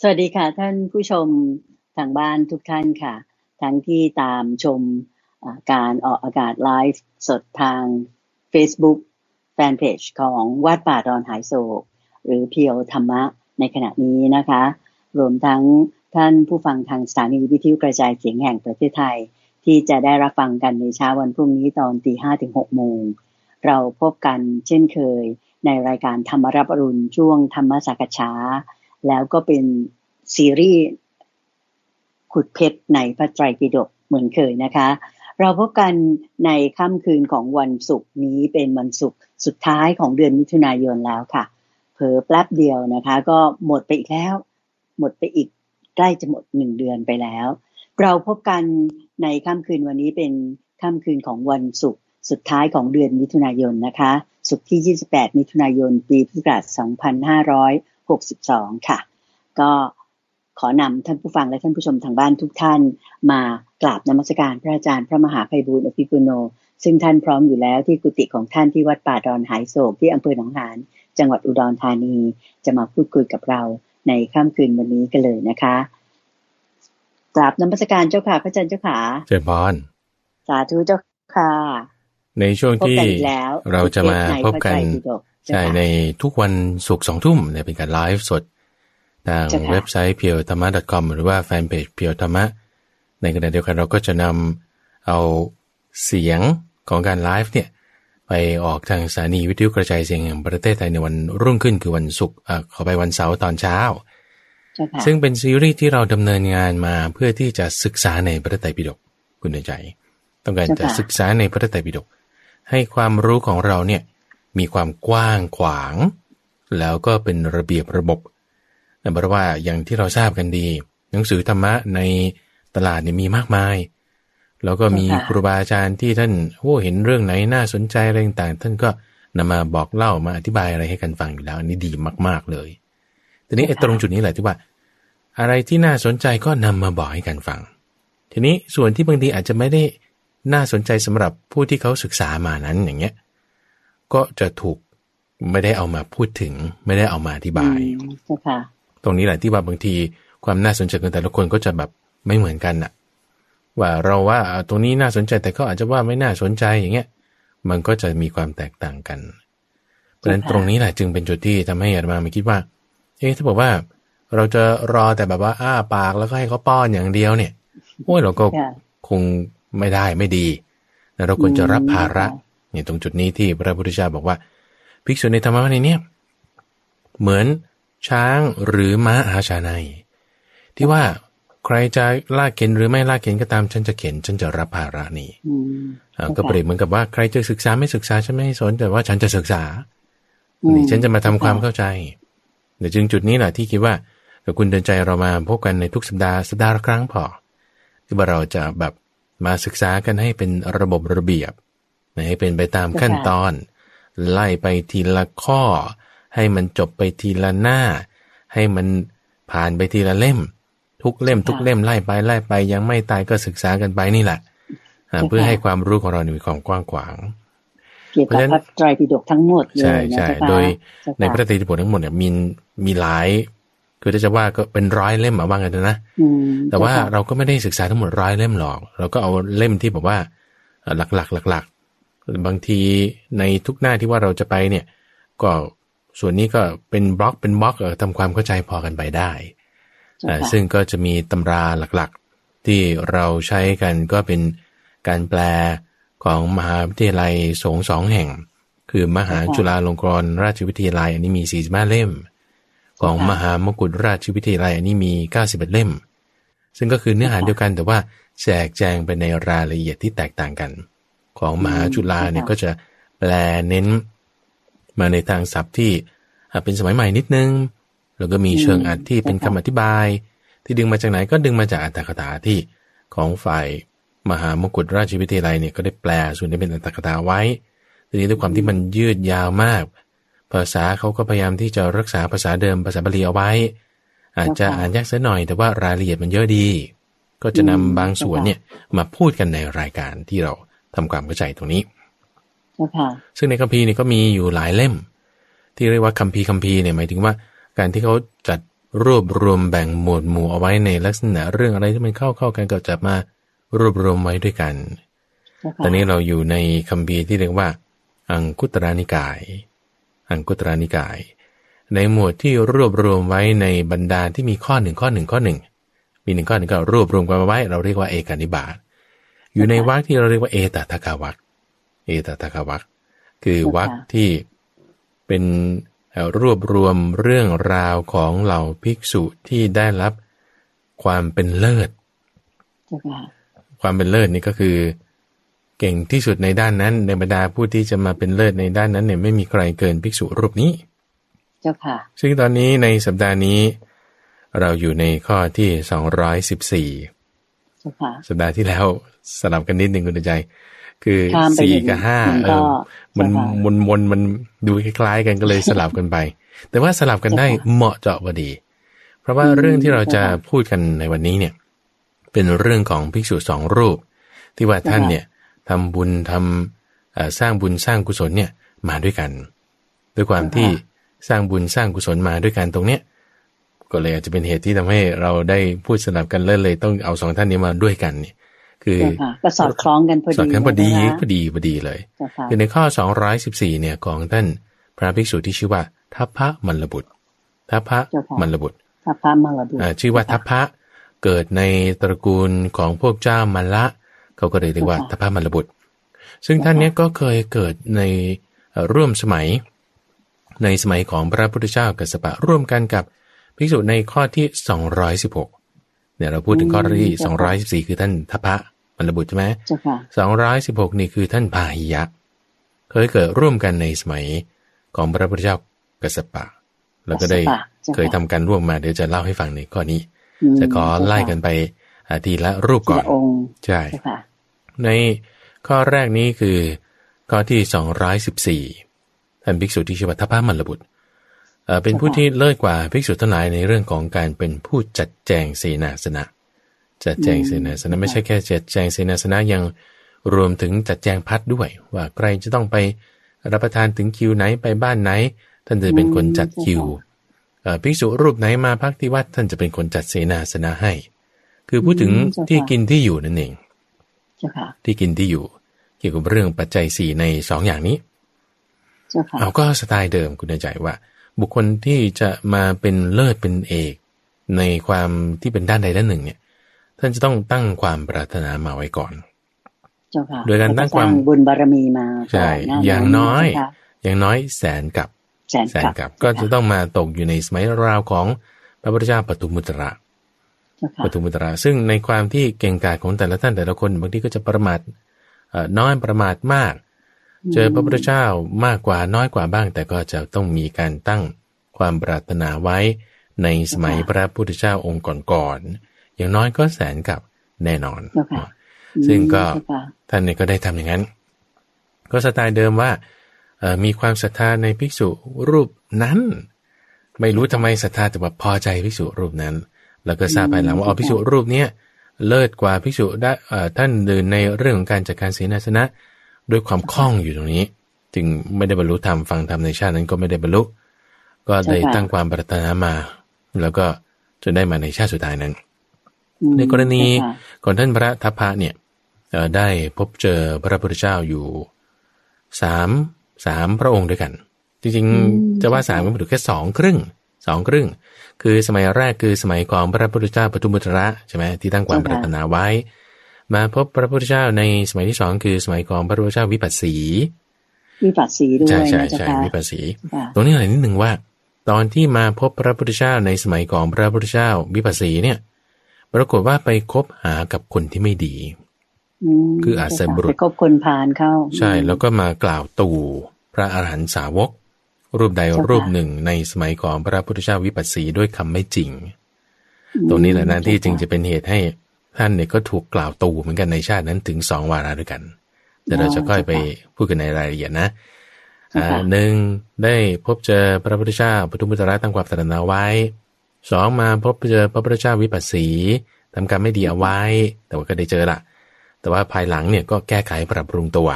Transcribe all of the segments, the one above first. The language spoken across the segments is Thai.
สวัสดีค่ะ ท่านผู้ชมทางบ้านทุกท่านค่ะ ทั้งที่ตามชมการออกอากาศไลฟ์สดทาง Facebook แฟนเพจของวัดป่าดอนหายโศก หรือเพียวธรรมะในขณะนี้นะคะ รวมทั้งท่านผู้ฟังทางสถานีวิทยุกระจายเสียงแห่งประเทศไทย ที่จะได้รับฟังกันในเช้าวันพรุ่งนี้ตอนตีห้ถึงหกโมง เราพบกันเช่นเคยในรายการธรรมรับรุณช่วงธรรมสักช้า แล้วก็เป็นซีรีส์ขุดเพชรในพระไตรปิฎกเหมือนเคยนะคะ เราพบกันในค่ำคืนของวันศุกร์นี้เป็นวันศุกร์สุดท้ายของเดือนมิถุนายนแล้วค่ะ เผลอแป๊บเดียวนะคะ ก็หมดไปอีกแล้ว หมดไปอีกใกล้จะหมดหนึ่งเดือนไปแล้ว เราพบกันในค่ำคืนวันนี้เป็นค่ำคืนของวันศุกร์สุดท้ายของเดือนมิถุนายนนะคะ ศุกร์ที่ 28 มิถุนายน ปีพุทธศักราช 2562 ค่ะ ก็ขอนำท่านผู้ฟังและท่านผู้ชมทางบ้านทุกท่านมากราบนมัสการพระอาจารย์พระมหาไพบูลอภิปุโน ซึ่งท่านพร้อมอยู่แล้วที่กุฏิของท่านที่วัดป่าดอนหายโศกที่อำเภอหนองหานจังหวัดอุดรธานีจะมาพูดคุยกับเราในค่ำคืนวันนี้กันเลยนะคะกราบนมัสการเจ้าค่ะพระอาจารย์เจ้าค่ะเจ้าพรสาธุเจ้าค่ะ ในช่วงที่เราจะมาพบกัน ใช่ในทุกวันศุกร์สองทุ่มเนี่ยเป็นการไลฟ์สด ทางเว็บไซต์เพียวธรรมะ .com หรือว่าแฟนเพจเพียวธรรมะ ในขณะเดียวกันเราก็จะนำเอาเสียงของการไลฟ์เนี่ยไปออกทางสถานีวิทยุกระจายเสียงแห่งประเทศไทยในวันรุ่งขึ้นคือวันศุกร์ขอไปวันเสาร์ตอนเช้า ซึ่งเป็นซีรีส์ที่เราดำเนินงานมาเพื่อที่จะศึกษาในพระไตรปิฎกคุณใจ ต้องการจะศึกษาในพระไตรปิฎกให้ความรู้ของเราเนี่ย มีความกว้างขวาง แล้วก็เป็นระเบียบระบบเพราะว่าอย่างที่เราทราบกันดี หนังสือธรรมะในตลาดเนี่ยมีมากมาย แล้วก็มีครูบาอาจารย์ที่ท่านโอ้เห็นเรื่องไหนน่าสนใจอะไรต่างท่านก็นำมาบอกเล่ามาอธิบายอะไรให้กันฟังอยู่แล้วอันนี้ดีมาก ๆเลยทีนี้ไอ้ตรงจุดนี้แหละที่ว่า อะไรที่น่าสนใจก็นำมาบอกให้กันฟัง ทีนี้ส่วนที่บางทีอาจจะไม่ได้น่าสนใจสำหรับผู้ที่เขาศึกษามานั้นอย่างเงี้ย ก็จะถูกไม่ได้เอามาพูดถึง ไม่ได้เอามาอธิบายตรงนี้แหละที่ว่าบางทีความน่าสนใจของแต่ละคนก็จะแบบไม่เหมือนกันอะว่าเราว่าตรงนี้น่าสนใจแต่เขาอาจจะว่าไม่น่าสนใจอย่างเงี้ย มันก็จะมีความแตกต่างกัน เพราะฉะนั้นตรงนี้แหละจึงเป็นจุดที่ทำให้อาตมามาคิดว่า เอ๊ะถ้าบอกว่า เราจะรอแต่แบบว่าอ้าปากแล้วก็ให้เขาป้อนอย่างเดียวเนี่ยโอ้ยเราก็คงไม่ได้ไม่ดีเราควรจะรับภาระ เนี่ยตรงจุดนี้ที่พระพุทธเจ้าบอกว่า ภิกษุในธรรมะในนี้เหมือนช้างหรือม้าอาชาในที่ว่าใครจะลากเข็นหรือไม่ลากเข็นก็ตามฉันจะเข็นฉันจะรับภาระนี้ก็เปรียบเหมือนกับว่าใครจะศึกษาไม่ศึกษาฉันไม่ให้สนแต่ว่าฉันจะศึกษานี่ฉันจะมาทำความเข้าใจเดี๋ยวจึงจุดนี้แหละที่คิดว่าถ้าคุณเดินใจเรามาพบกันในทุกสัปดาห์สัปดาห์ละครั้งพอที่ว่าเราจะแบบมาศึกษากันให้เป็นระบบระเบียบ ให้เป็นไปตามขั้นตอน ไล่ไปทีละข้อ ให้มันจบไปทีละหน้า ให้มันผ่านไปทีละเล่ม ทุกเล่ม ทุกเล่มไล่ไปไล่ไป ยังไม่ตายก็ศึกษากันไปนี่แหละเพื่อให้ความรู้ของเรามีความกว้างขวางเกี่ยวกับพระไตรปิฎกทั้งหมดเลยใช่ใช่โดยในพระไตรปิฎกทั้งหมดเนี่ยมีมีหลาย คือจะว่าก็เป็นร้อยเล่มมาว่ากันนะแต่ว่าเราก็ไม่ได้ศึกษาทั้งหมดร้อยเล่มหรอก เราก็เอาเล่มที่แบบว่าหลักๆหลักๆ บางทีในทุกหน้าที่ว่าเราจะไปเนี่ย ก็ส่วนนี้ก็เป็นบล็อกเป็นบล็อกทำความเข้าใจพอกันไปได้ซึ่งก็จะมีตำราหลักๆ ที่เราใช้กันก็เป็นการแปลของมหาวิทยาลัยสงสองแห่ง คือมหาจุฬาลงกรณราชวิทยาลัย อันนี้มี 45 เล่ม ของมหามกุฎราชวิทยาลัย อันนี้มี 91 เล่ม ซึ่งก็คือเนื้อหาเดียวกันแต่ว่าแจกแจงไปในรายละเอียดที่แตกต่างกัน ของมหาจุฬาเนี่ยก็จะแปลเน้นมาในทางศัพท์ที่เป็นสมัยใหม่นิดนึง แล้วก็มีเชิงอัดที่เป็นคำอธิบาย ที่ดึงมาจากไหนก็ดึงมาจากอัตถกถาที่ของฝ่ายมหามกุฎราชวิทยาลัยเนี่ยก็ได้แปลส่วนที่เป็นอัตถกถาไว้ ทีนี้ด้วยความที่มันยืดยาวมาก ภาษาเขาก็พยายามที่จะรักษาภาษาเดิมภาษาบาลีเอาไว้ อาจจะอ่านยากสักหน่อย แต่ว่ารายละเอียดมันเยอะดี ก็จะนำบางส่วนเนี่ยมาพูดกันในรายการที่เรา ทำความเข้าใจตรงนี้ซึ่งในคัมภีร์นี่ก็มีอยู่หลายเล่ม ที่เรียกว่าคัมภีร์คัมภีร์เนี่ยหมายถึงว่า การที่เขาจัดรวบรวมแบ่งหมวดหมู่เอาไว้ในลักษณะเรื่องอะไรที่มันเข้าเข้ากันก็จะมารวบรวมไว้ด้วยกัน ตอนนี้เราอยู่ในคำบีที่เรียกว่า อังคุตรานิกาย อังคุตรานิกาย ในหมวดที่รวบรวมไว้ในบรรดาที่มีข้อหนึ่งข้อหนึ่งข้อหนึ่ง มีหนึ่งข้อหนึ่งก็รวบรวมกันไว้ เราเรียกว่าเอกานิบาต อยู่ในวรรคที่เราเรียกว่าเอตตะกาวัคเอตตะกาวัคคือวรรคที่เป็นรวบรวมเรื่องราวของเหล่าภิกษุที่ได้รับความเป็นเลิศ ความเป็นเลิศนี่ก็คือ เก่งที่สุดในด้านนั้น ในบรรดาผู้ที่จะมาเป็นเลิศในด้านนั้นเนี่ยไม่มีใครเกินภิกษุรูปนี้ เจ้าค่ะ ซึ่งตอนนี้ในสัปดาห์นี้ เราอยู่ในข้อที่สองร้อยสิบสี่สัปดาห์ที่แล้ว สลับกันนิดหนึ่งคุณใจ คือสี่กับห้าเออ มันมนมนมันดูคล้ายๆกันก็เลยสลับกันไป แต่ว่าสลับกันได้เหมาะเจาะพอดี เพราะว่าเรื่องที่เราจะพูดกันในวันนี้เนี่ย เป็นเรื่องของภิกษุสองรูป ที่ว่าท่านเนี่ยทำบุญทำสร้างบุญสร้างกุศลเนี่ยมาด้วยกัน ด้วยความที่สร้างบุญสร้างกุศลมาด้วยกันตรงเนี้ยก็เลยอาจจะเป็นเหตุที่ทำให้เราได้พูดสลับกันเล่นเลยต้องเอาสองท่านนี้มาด้วยกันเนี่ย คือก็สอดคล้องกันพอดีสอดคล้องพอดีพอดีพอดีเลย คือในข้อสองร้อยสิบสี่เนี่ยของท่านพระภิกษุที่ชื่อว่า ทัพพระมัลลบุตร ทัพพระมัลลบุตรทัพพระมัลลบุตรชื่อว่าทัพพระเกิดในตระกูลของพวกเจ้ามัลละ เขาก็เลยเรียกว่าทัพพระมัลลบุตร ซึ่งท่านนี้ก็เคยเกิดในร่วมสมัย ในสมัยของพระพุทธเจ้ากัสปะร่วมกันกับภิกษุในข้อที่สองร้อยสิบหกเนี่ยเราพูดถึงข้อที่สองร้อยสิบสี่คือท่านทัพพระ มันระบุใช่ไหมสองร้อยสิบหกนี่คือท่านพาหิยะ เคยเกิดร่วมกันในสมัยของพระพุทธเจ้ากัสปะ แล้วก็ได้เคยทำการร่วมมาเดี๋ยวจะเล่าให้ฟังในข้อนี้ จะขอไล่กันไปทีละรูปก่อนใช่ในข้อแรกนี้คือข้อที่สองร้อยสิบสี่ท่านภิกษุที่ชื่อว่าทัพพะมันระบุตรเป็นผู้ที่เลิศกว่าภิกษุทั้งหลายในเรื่องของการเป็นผู้จัดแจงเสนาสนะ จัดแจงเสนาสนะไม่ใช่แค่จัดแจงเสนาสนะยังรวมถึงจัดแจงพัดด้วย ว่าใครจะต้องไปรับประทานถึงคิวไหนไปบ้านไหน ท่านจะเป็นคนจัดคิวภิกษุรูปไหนมาพักที่วัดท่านจะเป็นคนจัดเสนาสนะให้ คือพูดถึงที่กินที่อยู่นั่นเองที่กินที่อยู่ เกี่ยวกับเรื่องปัจจัยสี่ในสองอย่างนี้เอาก็สไตล์เดิมคุณใจว่า บุคคลที่จะมาเป็นเลิศเป็นเอก ในความที่เป็นด้านใดด้านหนึ่งเนี่ย ท่านจะต้องตั้งความปรารถนามาไว้ก่อนโดยการตั้งความบุญบารมีมาใช่อย่างน้อย อย่างน้อยแสนกับแสนกับ ก็จะต้องมาตกอยู่ในสมัยราวของพระพุทธเจ้าปทุมุตระปทุมุตระ ซึ่งในความที่เก่งกาจของแต่ละท่านแต่ละคนบางทีก็จะประมาทน้อยประมาทมาก เจอพระพุทธเจ้ามากกว่าน้อยกว่าบ้าง แต่ก็จะต้องมีการตั้งความปรารถนาไว้ในสมัยพระพุทธเจ้าองค์ก่อน อย่างน้อยก็แสนกับแน่นอน ซึ่งก็ท่านเนี่ยก็ได้ทำอย่างนั้น ก็สไตล์เดิมว่ามีความศรัทธาในภิกษุรูปนั้น ไม่รู้ทำไมศรัทธาแต่ว่าพอใจภิกษุรูปนั้น แล้วก็ทราบภายหลังว่าอ๋อภิกษุรูปเนี้ยเลิศกว่าภิกษุได้ท่านเดินในเรื่องของการจัดการเสนาสนะด้วยความคล่องอยู่ตรงนี้ จึงไม่ได้บรรลุธรรมฟังธรรมในชาตินั้นก็ไม่ได้บรรลุก็ได้ตั้งความปรารถนามา แล้วก็จนได้มาในชาติสุดท้ายนั้น ในกรณีก่อนท่านพระทัพพะเนี่ยได้พบเจอพระพุทธเจ้าอยู่สามสามพระองค์ด้วยกัน จริงๆ จะว่าสามก็ไม่ถูกแค่สองครึ่งสองครึ่ง คือสมัยแรกคือสมัยของพระพุทธเจ้าปทุมุตระใช่ไหมที่ตั้งความปรารถนาไว้ มาพบพระพุทธเจ้าในสมัยที่สองคือสมัยของพระพุทธเจ้าวิปัสสี วิปัสสีด้วยใช่ใช่ใช่วิปัสสีตรงนี้หน่อยนิดหนึ่งว่า ตอนที่มาพบพระพุทธเจ้าในสมัยของพระพุทธเจ้าวิปัสสีเนี่ย ปรากฏว่าไปคบหากับคนที่ไม่ดี คืออาศัยบุรุษคบคนพาลเข้า ใช่ แล้วก็มากล่าวตู่พระอรหันตสาวก รูปใดรูปหนึ่งในสมัยก่อนพระพุทธเจ้าวิปัสสีด้วยคำไม่จริง ตรงนี้แหละนั่นที่จึงจะเป็นเหตุให้ท่านเนี่ยก็ถูกกล่าวตู่เหมือนกันในชาตินั้นถึงสองวาระด้วยกัน แต่เราจะค่อยไปพูดกันในรายละเอียดนะหนึ่งได้พบเจอพระพุทธเจ้าปทุมุตระตั้งความตระหนักไว้ สองมาพบเจอพระพุทธเจ้าวิปัสสีทำกรรมไม่ดีเอาไว้ แต่ว่าก็ได้เจอละแต่ว่าภายหลังเนี่ยก็แก้ไขปรับปรุงตัว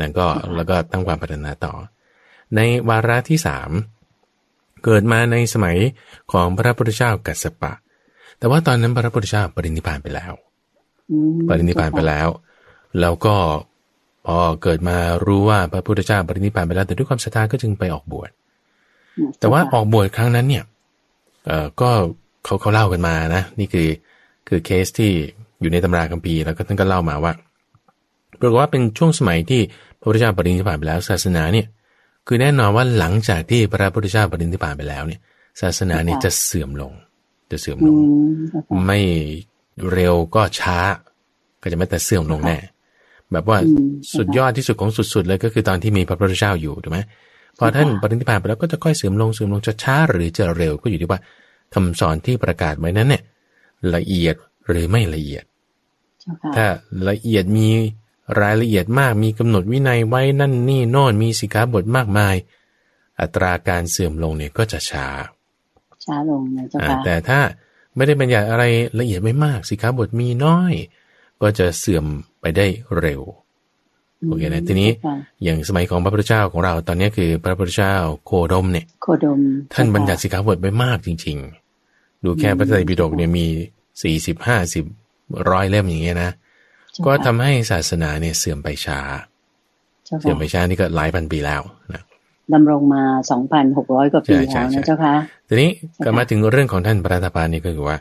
นั่นก็แล้วก็ตั้งความพัฒนาต่อ ในวาระที่สามเกิดมาในสมัยของพระพุทธเจ้ากัสสปะ แต่ว่าตอนนั้นพระพุทธเจ้าปรินิพพานไปแล้วปรินิพพานไปแล้ว แล้วก็พอเกิดมารู้ว่าพระพุทธเจ้าปรินิพพานไปแล้วแต่ด้วยความศรัทธาก็จึงไปออกบวชแต่ว่าออกบวชครั้งนั้นเนี่ย เออก็เขาเขาเล่ากันมานะ นี่คือคือเคสที่อยู่ในตำราคัมภีร์แล้วก็ท่านก็เล่ามาว่าปรากฏว่าเป็นช่วงสมัยที่พระพุทธเจ้าปรินิพพานไปแล้วศาสนาเนี่ยคือแน่นอนว่าหลังจากที่พระพุทธเจ้าปรินิพพานไปแล้วเนี่ย ศาสนาเนี่ยจะเสื่อมลง จะเสื่อมลง ไม่เร็วก็ช้า ก็จะไม่แต่เสื่อมลงแน่แบบว่าสุดยอดที่สุดของสุดๆเลยก็คือตอนที่มีพระพุทธเจ้าอยู่ถูกไหม พอท่านปรินิพพานไปแล้วก็จะค่อยเสื่อมลงเสื่อมลงจะช้าหรือจะเร็วก็อยู่ที่ว่าคำสอนที่ประกาศไว้นั้นเนี่ยละเอียดหรือไม่ละเอียด ถ้าละเอียดมีรายละเอียดมากมีกำหนดวินัยไว้นั่นนี่โน่นมีสิกขาบทมากมาย อัตราการเสื่อมลงเนี่ยก็จะช้า ช้าลงนะเจ้าค่ะแต่ถ้าไม่ได้บัญญัติอะไรละเอียดไม่มากสิกขาบทมีน้อย ก็จะเสื่อมไปได้เร็ว โอเคนะทีนี้อย่างสมัยของพระพุทธเจ้าของเราตอนนี้คือพระพุทธเจ้าโคดมเนี่ยโคดม ท่านบัญญัติสิกขาบทไปมากจริง ๆ ดูแค่พระไตรปิฎกเนี่ยมีสี่สิบห้าสิบร้อยเล่มอย่างเงี้ยนะ ก็ทำให้ศาสนาเนี่ยเสื่อมไปช้า เสื่อมไปช้านี่ก็หลายพันปีแล้วนะดำรงมาสองพันหกร้อยกว่าปีแล้วนะเจ้าค่ะทีนี้ก็มาถึงเรื่องของท่านพระตาปานี่ก็คือว่า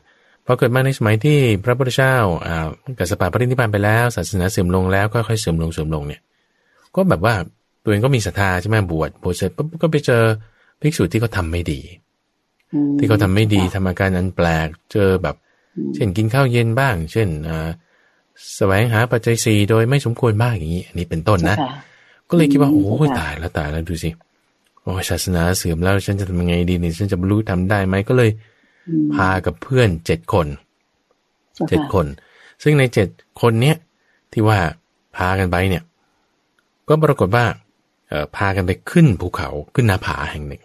พอเกิดมาในสมัยที่พระพุทธเจ้าอ่ากัสปะปรินิพพานไปแล้ว ศาสนาเสื่อมลงแล้วก็ค่อยเสื่อมลงเสื่อมลงเนี่ย ก็แบบว่าตัวเองก็มีศรัทธาใช่ไหมบวชบวชเสร็จปุ๊บก็ไปเจอภิกษุที่เขาทาไม่ดี ที่เขาทาไม่ดีทำอาการอันแปลก เจอแบบ เช่นกินข้าวเย็นบ้าง เช่นอ่าแสวงหาปัจจัยสี่โดยไม่สมควรบ้างอย่างนี้ อันนี้เป็นต้นนะ ก็เลยคิดว่าโอ้ตายแล้วตายแล้วดูสิโอ้ศาสนาเสื่อมแล้วฉันจะทำยังไงดีเนี่ยฉันจะบรรลุทำได้ไหมก็เลย พากับเพื่อนเจ็ดคนเจ็ดคน ซึ่งในเจ็ดคนเนี้ยที่ว่าพากันไปเนี่ย ก็ปรากฏว่าเออพากันไปขึ้นภูเขาขึ้นหน้าผาแห่งหนึ่ง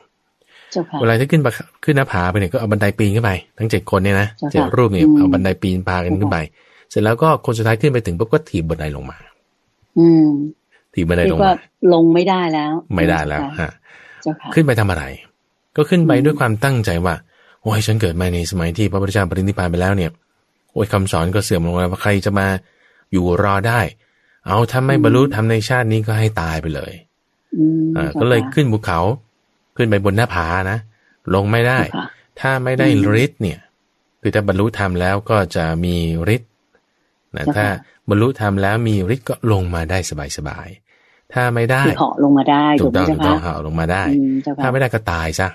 เวลาที่ขึ้นขึ้นหน้าผาไปเนี่ยก็เอาบันไดปีนขึ้นไปทั้งเจ็ดคนเนี่ยนะเจ็ดรูปเนี่ยเอาบันไดปีนพากันขึ้นไป เสร็จแล้วก็คนสุดท้ายขึ้นไปถึงปุ๊บก็ถีบบันไดลงมา อืมถีบบันไดลงมาลงไม่ได้แล้ว ไม่ได้แล้วฮะขึ้นไปทำอะไร ก็ขึ้นไปด้วยความตั้งใจว่า โอ้ยฉันเกิดมาในสมัยที่พระพุทธเจ้าปรินิพพานไปแล้วเนี่ยโอ้ยคำสอนก็เสื่อมลงแล้วว่าใครจะมาอยู่รอได้ เอาถ้าไม่บรรลุทำในชาตินี้ก็ให้ตายไปเลยอ่าก็เลยขึ้นภูเขาขึ้นไปบนหน้าผานะลงไม่ได้ ถ้าไม่ได้ฤทธิ์เนี่ย คือถ้าบรรลุธรรมแล้วก็จะมีฤทธิ์นะถ้าบรรลุธรรมแล้วมีฤทธิ์ก็ลงมาได้สบายๆถ้าไม่ได้เหาะลงมาได้ถูกต้องถูกต้องเหาะลงมาได้ ถ้าไม่ได้ก็ตายซะ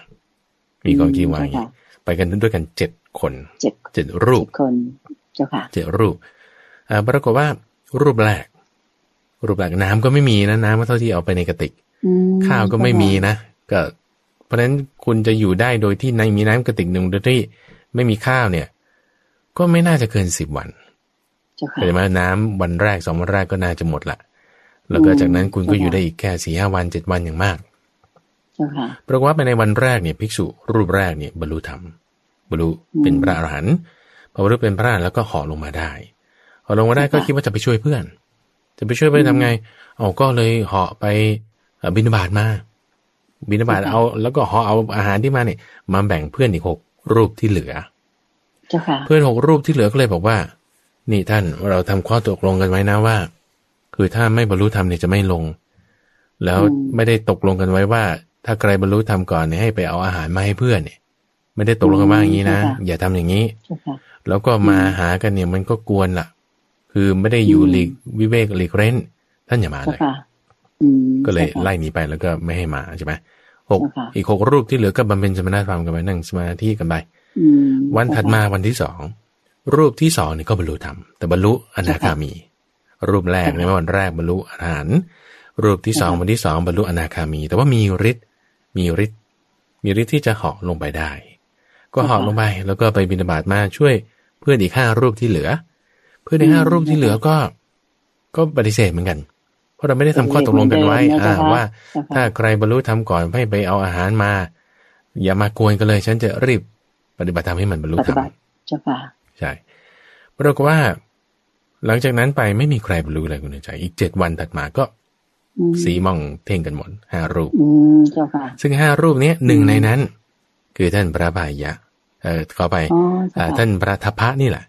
มีความคิดว่า ไปกันด้วยกันเจ็ดคนเจ็ดรูปคนเจ้าค่ะเจ็ดรูปอ่าปรากฏว่ารูปแรก รูปแรกน้ำก็ไม่มีนะน้ำก็เท่าที่เอาไปในกระติกข้าวก็ไม่มีนะก็เพราะฉะนั้นคุณจะอยู่ได้โดยที่ในมีน้ำกระติกหนึ่งโดยที่ไม่มีข้าวเนี่ย ก็ไม่น่าจะเกินสิบวันเห็นไหมน้ำวันแรกสองวันแรกก็น่าจะหมดละแล้วก็จากนั้นคุณก็อยู่ได้อีกแค่สี่ห้าวันเจ็ดวันอย่างมาก ปรากฏว่าไปในวันแรกเนี่ยภิกษุรูปแรกเนี่ยบรรลุธรรมบรรลุเป็นพระอรหันต์พอบรรลุเป็นพระอรหันต์แล้วก็ห่อลงมาได้ห่อลงมาได้ก็คิดว่าจะไปช่วยเพื่อน จะไปช่วยเพื่อนทำไงเอาก็เลยห่อไปบินบาตมา บินบาตเอาแล้วก็ห่อเอาอาหารที่มาเนี่ยมาแบ่งเพื่อนอีกหกรูปที่เหลือเพื่อนหกรูปที่เหลือก็เลยบอกว่า นี่ท่านเราทำข้อตกลงกันไว้นะว่า คือถ้าไม่บรรลุธรรมเนี่ยจะไม่ลง แล้วไม่ได้ตกลงกันไว้ว่า ถ้าใครบรรลุธรรมก่อนเนี่ยให้ไปเอาอาหารมาให้เพื่อนเนี่ย ไม่ได้ตกลงกันว่าอย่างนี้นะ อย่าทำอย่างนี้ แล้วก็มาหากันเนี่ยมันก็กวนละ่ะ คือไม่ได้อยู่หลีกวิเวกหลีกเร้น ท่านอย่ามาเลยก็เลยไล่หนีไปแล้วก็ไม่ให้มาใช่ไหมหกอีกหกรูปที่เหลือก็บำเพ็ญสมณธรรมกันไปนั่งสมาธิกันไปวันถัดมาวันที่สองรูปที่สองนี่ก็บรรลุธรรมแต่บรรลุอนาคามี รูปแรกในวันแรกบรรลุอรหันต์รูปที่สองวันที่สองบรรลุอนาคามี แต่ว่ามีฤทธิ์ มีฤทธิ์มีฤทธิ์ที่จะเหาะลงไปได้ ก็เหาะลงไปแล้วก็ไปบิณฑบาตมาช่วยเพื่อนอีกห้ารูปที่เหลือ เพื่อนในห้ารูปที่เหลือก็ ก็ปฏิเสธเหมือนกัน เพราะเราไม่ได้ทำข้อตกลงกันไว้ อ่าว่า ถ้าใครบรรลุทำก่อนให้ไปเอาอาหารมา อย่ามากวนกันเลย ฉันจะรีบปฏิบัติธรรมให้มันบรรลุธรรมใช่ปรากฏว่า หลังจากนั้นไปไม่มีใครบรรลุอะไรคุณใจ อีกเจ็ดวันถัดมาก็ สีมองเท่งกันหมดห้ารูปซึ่งห้ารูปนี้หนึ่งในนั้น คือท่านพระพายะ เออขอไปท่านพระทัพพระนี่แหละ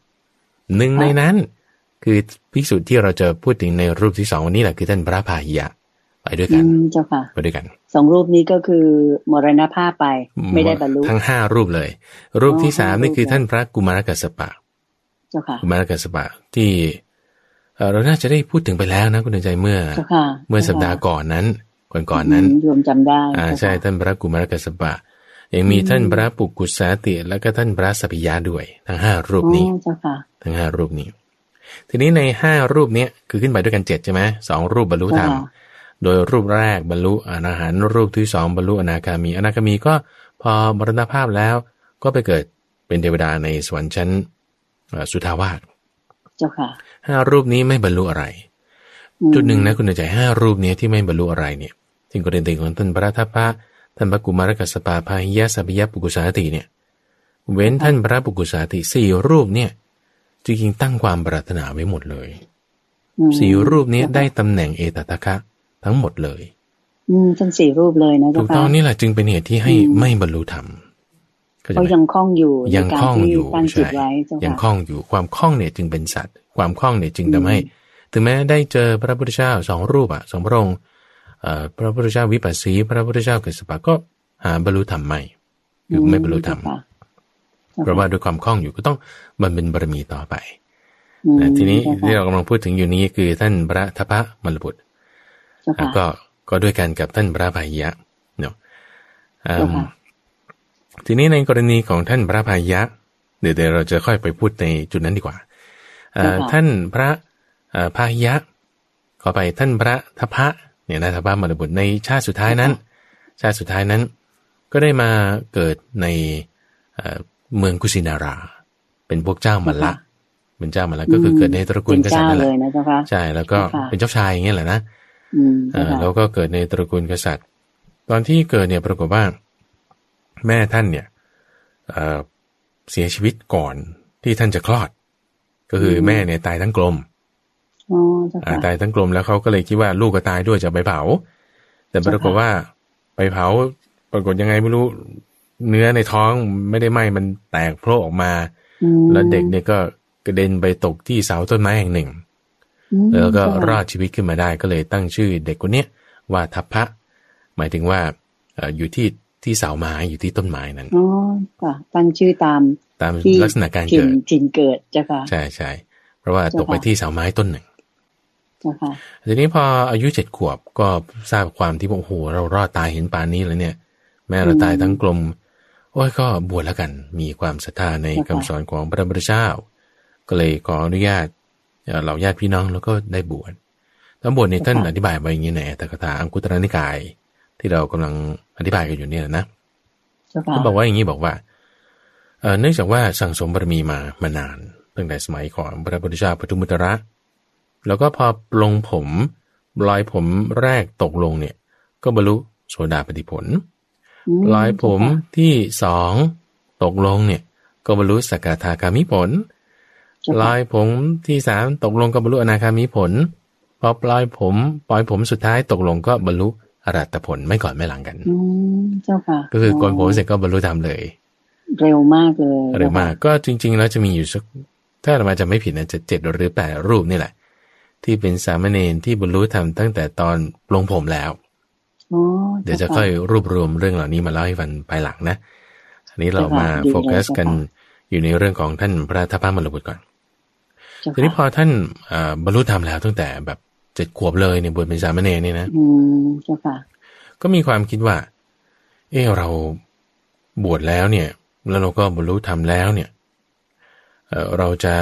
หนึ่งในนั้น คือภิกษุที่เราจะพูดถึงในรูปที่สองวันนี้แหละคือท่านพระพายะไปด้วยกันเจ้าค่ะไปด้วยกันสองรูปนี้ก็คือมรณภาพไป ไม่ได้บรรลุทั้งห้ารูปเลย รูปที่สามนี่คือท่านพระกุมารกัสปะเจ้าค่ะกุมารกัสปะที่ เราน่าจะได้พูดถึงไปแล้วนะคุณใจเมื่อ เมื่อสัปดาห์ก่อนนั้นก่อนก่อนนั้นรวมจำได้อ่าใช่ท่านพระกุมารกัสปะยังมีท่านพระปุกุสาติแล้วก็ท่านพระสัพยาด้วย ทั้งห้ารูปนี้ทั้งห้ารูปนี้ ทีนี้ในห้ารูปนี้คือขึ้นไปด้วยกันเจ็ดใช่ไหมสองรูปบรรลุธรรมโดยรูปแรกบรรลุอนาหารรูปที่สองบรรลุอนาคามี อนาคามีก็พอมรณภาพแล้วก็ไปเกิดเป็นเทวดาในสวรรค์ชั้นสุทาวาสเจ้าค่ะ ห้ารูปนี้ไม่บรรลุอะไร จุดหนึ่งนะคุณใจห้ารูปนี้ที่ไม่บรรลุอะไรเนี่ยสิ่งกรณีของท่านพระทัพพระท่านพระกุมารกัสปาพาหิยะสัพยะปุกุสาติเนี่ย เว้นท่านพระปุกุสาติสี่รูปเนี่ยจริงๆตั้งความปรารถนาไว้หมดเลยสี่รูปนี้ได้ตำแหน่งเอตตะคะ ทั้งหมดเลย อืมทั้งสี่รูปเลยนะถูกต้องนี่แหละจึงเป็นเหตุที่ให้ไม่บรรลุธรรมเขายังคล้องอยู่ยังคล้องอยู่ใช่ยังคล้องอยู่ความคล้องเนี่ยจึงเป็นสัตว์ ความคล้องเนี่ยจึงทำให้ ถึงแม้ได้เจอพระพุทธเจ้าสองรูปอะสองพระองค์พระพุทธเจ้าวิปัสสี พระพุทธเจ้าเกิดสปะก็หาบรรลุธรรมไม่คือไม่บรรลุธรรมเพราะว่าด้วยความคล้องอยู่ก็ต้องมันเป็นบารมีต่อไปทีนี้ที่เรากำลังพูดถึงอยู่นี้คือท่านพระทัพพระมรบุตรก็ก็ด้วยกันกับท่านพระพายะเนาะทีนี้ในกรณีของท่านพระพายะ เดี๋ยวเราจะค่อยไปพูดในจุดนั้นดีกว่า ท่านพระพายะขอไปท่านพระทัพพระเนี่ยนะทัพพระมรบุตรในชาติสุดท้ายนั้น ชาติสุดท้ายนั้น ก็ได้มาเกิดในเมืองกุสินารา เป็นพวกเจ้ามัลละเป็นเจ้ามัลละก็คือเกิดในตระกูลกษัตริย์นั่นแหละใช่แล้วก็เป็นเจ้าชายอย่างเงี้ยแหละนะแล้วก็เกิดในตระกูลกษัตริย์ ตอนที่เกิดเนี่ยปรากฏว่า แม่ท่านเนี่ยเสียชีวิตก่อนที่ท่านจะคลอด ก็คือแม่เนี่ยตายทั้งกลมตายทั้งกลมแล้วเขาก็เลยคิดว่าลูกก็ตายด้วยจะไปเผา แต่ปรากฏว่าไปเผา ปรากฏยังไงไม่รู้เนื้อในท้องไม่ได้ไหมมันแตกโผล่ออกมา แล้วเด็กเนี่ยก็กระเด็นไปตกที่เสาต้นไม้แห่งหนึ่ง แล้วก็รอดชีวิตขึ้นมาได้ก็เลยตั้งชื่อเด็กคนนี้ว่าทัพพระ หมายถึงว่าอยู่ที่ที่เสาไม้อยู่ที่ต้นไม้นั้นอ๋อค่ะตั้งชื่อตาม ตามลักษณะการเกิดจินเกิดจ้ะค่ะใช่ใช่เพราะว่าตกไปที่เสาไม้ต้นหนึ่งจ้ะค่ะทีนี้พออายุเจ็ดขวบก็ทราบความที่ว่าโอ้โหเรารอดตายเห็นปานนี้แล้วเนี่ย แม่เราตายทั้งกลมโอ้ยก็บวชแล้วกัน มีความศรัทธาในคำสอนของพระพุทธเจ้า ก็เลยขออนุญาตเหล่าญาติพี่น้องแล้วก็ได้บวชตอนบวชในท่านอธิบายไว้อย่างนี้ในอัตถกถาอังคุตรนิกาย ที่เรากำลังอธิบายกันอยู่เนี่ยนะเขาบอกว่าอย่างนี้บอกว่า เนื่องจากว่าสั่งสมบารมีมามานานตั้งแต่สมัยของพระพุทธเจ้าปทุมุตระ แล้วก็พอปลงผมลอยผมแรกตกลงเนี่ย ก็บรรลุโสดาปฏิผลลอยผมที่สองตกลงเนี่ย ก็บรรลุสกทาคามิผลลอยผมที่สามตกลงก็บรรลุอนาคามีผลพอปลอยผมปล่อยผมสุดท้ายตกลงก็บรรลุอรัตผลไม่ก่อนไม่หลังกันอืเจ้าค่ะก็คือโกนผมเสร็จก็บรรลุธรรมเลย เร็วมากเลยเร็วมากก็จริง ๆ แล้วจะมีอยู่สักถ้าเรามาจะไม่ผิดนะจะเจ็ดหรือแปดรูปนี่แหละ ที่เป็นสามเณรที่บรรลุธรรมตั้งแต่ตอนปลงผมแล้วเดี๋ยวจะค่อยรวบรวมเรื่องเหล่านี้มาเล่าให้ฟังภายหลังนะอันนี้เรามาโฟกัสกันอยู่ในเรื่องของท่านพระทัพพระมรบุตรก่อนทีนี้พอท่านบรรลุธรรมแล้วตั้งแต่แบบเจ็ดขวบเลยเนี่ยบวชเป็นสามเณรเนี่ยนะอืมเจ้าค่ะก็มีความคิดว่า เออเราบวชแล้วเนี่ย แล้วเราก็บรรลุธรรมแล้วเนี่ยเเราจะ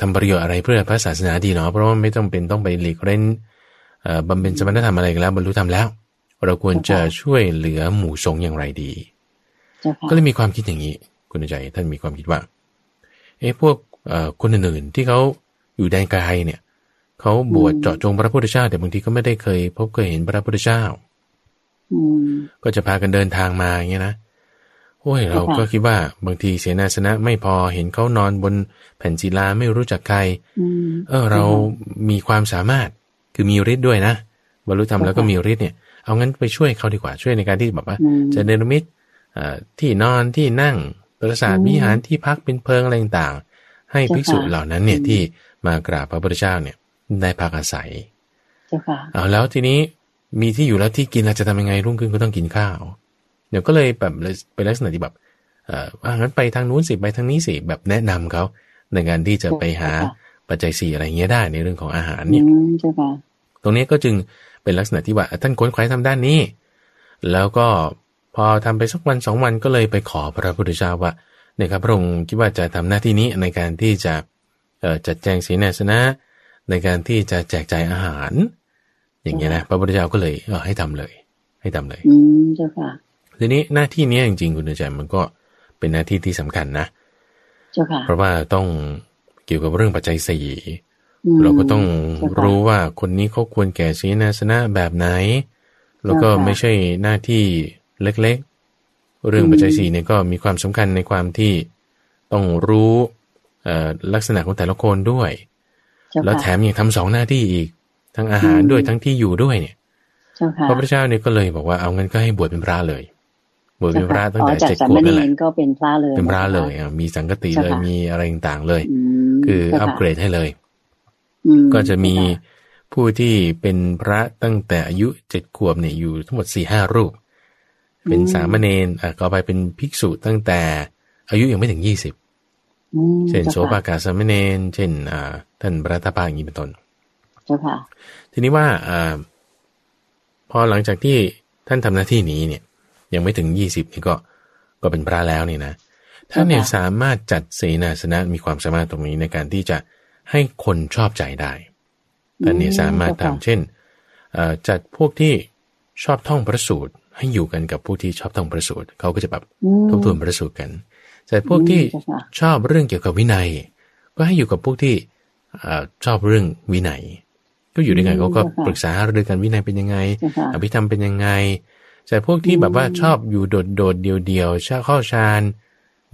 ทำประโยชน์อะไรเพื่อพระศาสนาดีเนาะเพราะว่าไม่ต้องเป็นต้องไปหลีกเล่นบำเพ็ญสมณธรรมอะไรกันแล้วบรรลุธรรมแล้ว เราควรจะช่วยเหลือหมู่สงอย่างไรดี ก็เลยมีความคิดอย่างนี้ คุณใจท่านมีความคิดว่าเอ้พวกคนอื่นๆที่เขาอยู่แดนไกลเนี่ยเขาบวชเจาะจงพระพุทธเจ้า แต่บางทีก็ไม่ได้เคย พบเคยเห็นพระพุทธเจ้าก็จะพากันเดินทางมาอย่างเงี้ยนะโอ้ยเราก็คิดว่าบางทีเสนาสนะไม่พอเห็นเขานอนบนแผ่นศิลาไม่รู้จักใครเออเรามีความสามารถคือมีฤทธิ์ด้วยนะบรรลุธรรมแล้วก็มีฤทธิ์เนี่ยเอางั้นไปช่วยเขาดีกว่าช่วยในการที่แบบว่าจะเนรมิตที่นอนที่นั่งปราสาทวิหารที่พักเป็นเพิงอะไรต่างๆให้ภิกษุเหล่านั้นเนี่ยที่มากราบพระพุทธเจ้าเนี่ยได้พักอาศัยเอาแล้วทีนี้มีที่อยู่แล้วที่กินเราจะทำยังไงรุ่งขึ้นก็ต้องกินข้าว เดี๋ยวก็เลยแบบเป็นลักษณะที่แบบเอ่องั้นไปทางนู้นสิไปทางนี้สิแบบแนะนำเขาในการที่จะไปหาปัจจัยสี่อะไรเงี้ยได้ในเรื่องของอาหารเนี่ยตรงนี้ก็จึงเป็นลักษณะที่ว่าท่านค้นคว้าทำด้านนี้ แล้วก็พอทำไปสักวันสองวันก็เลยไปขอพระพุทธเจ้าว่าเนี่ยครับพระองค์คิดว่าจะทำหน้าที่นี้ในการที่จะจัดแจงศีลสนะ ในการที่จะแจกจ่ายอาหาร อย่างเงี้ยนะพระพุทธเจ้าก็เลยเออให้ทำเลย ให้ทำเลย อืมเจ้าค่ะ ทีนี้หน้าที่นี้จริงๆคุณอาจารย์มันก็เป็นหน้าที่ที่สำคัญนะเจ้าค่ะเพราะว่าต้องเกี่ยวกับเรื่องปัจจัยสี่เราก็ต้องรู้ว่าคนนี้เขาควรแก่ศีลสนะแบบไหน แล้วก็ไม่ใช่หน้าที่เล็กๆ เรื่องปัจจัยสี่เนี่ยก็มีความสำคัญในความที่ต้องรู้ลักษณะของแต่ละคนด้วย แล้วแถมยังทำสองหน้าที่อีก ทั้งอาหารด้วยทั้งที่อยู่ด้วยเนี่ยพระพุทธเจ้าเนี่ยก็เลยบอกว่าเอางั้นก็ให้บวชเป็นพระเลย บวชเป็นพระตั้งแต่เจ็ดขวบนั่นแหละก็เป็นพระเลย เป็นพระเลยอะมีสังกติเลยมีอะไรต่างๆเลย คืออัปเกรดให้เลย ก็จะมีผู้ที่เป็นพระตั้งแต่อายุเจ็ดขวบเนี่ยอยู่ทั้งหมดสี่ห้ารูป เป็นสามเณรอะก็ไปเป็นภิกษุตั้งแต่อายุยังไม่ถึงยี่สิบเช่นโสภากาสมเณรเช่นท่านพระตาปาอย่างนี้เป็นต้นทีนี้ว่าอพอหลังจากที่ท่านทำหน้าที่นี้เนี่ย ยังไม่ถึงยี่สิบนี่ก็ก็เป็นพระแล้วนี่นะท่านเนี่ยสามารถจัดเสนาสนะมีความสามารถตรงนี้ในการที่จะให้คนชอบใจได้ท่านเนี่ยสามารถทำเช่นจัดพวกที่ชอบท่องพระสูตร ให้อยู่กันกับผู้ที่ชอบท่องพระสูตรเขาก็จะแบบทบทวนพระสูตรกันแต่พวกที่ชอบเรื่องเกี่ยวกับวินัย ก็ให้อยู่กับพวกที่ชอบเรื่องวินัย ก็อยู่ด้วยกันเขาก็ปรึกษาเรื่องการวินัยเป็นยังไงอภิธรรมเป็นยังไง แต่พวกที่แบบว่าชอบอยู่โดดโดดเดียวเดียวชาเข้าฌาน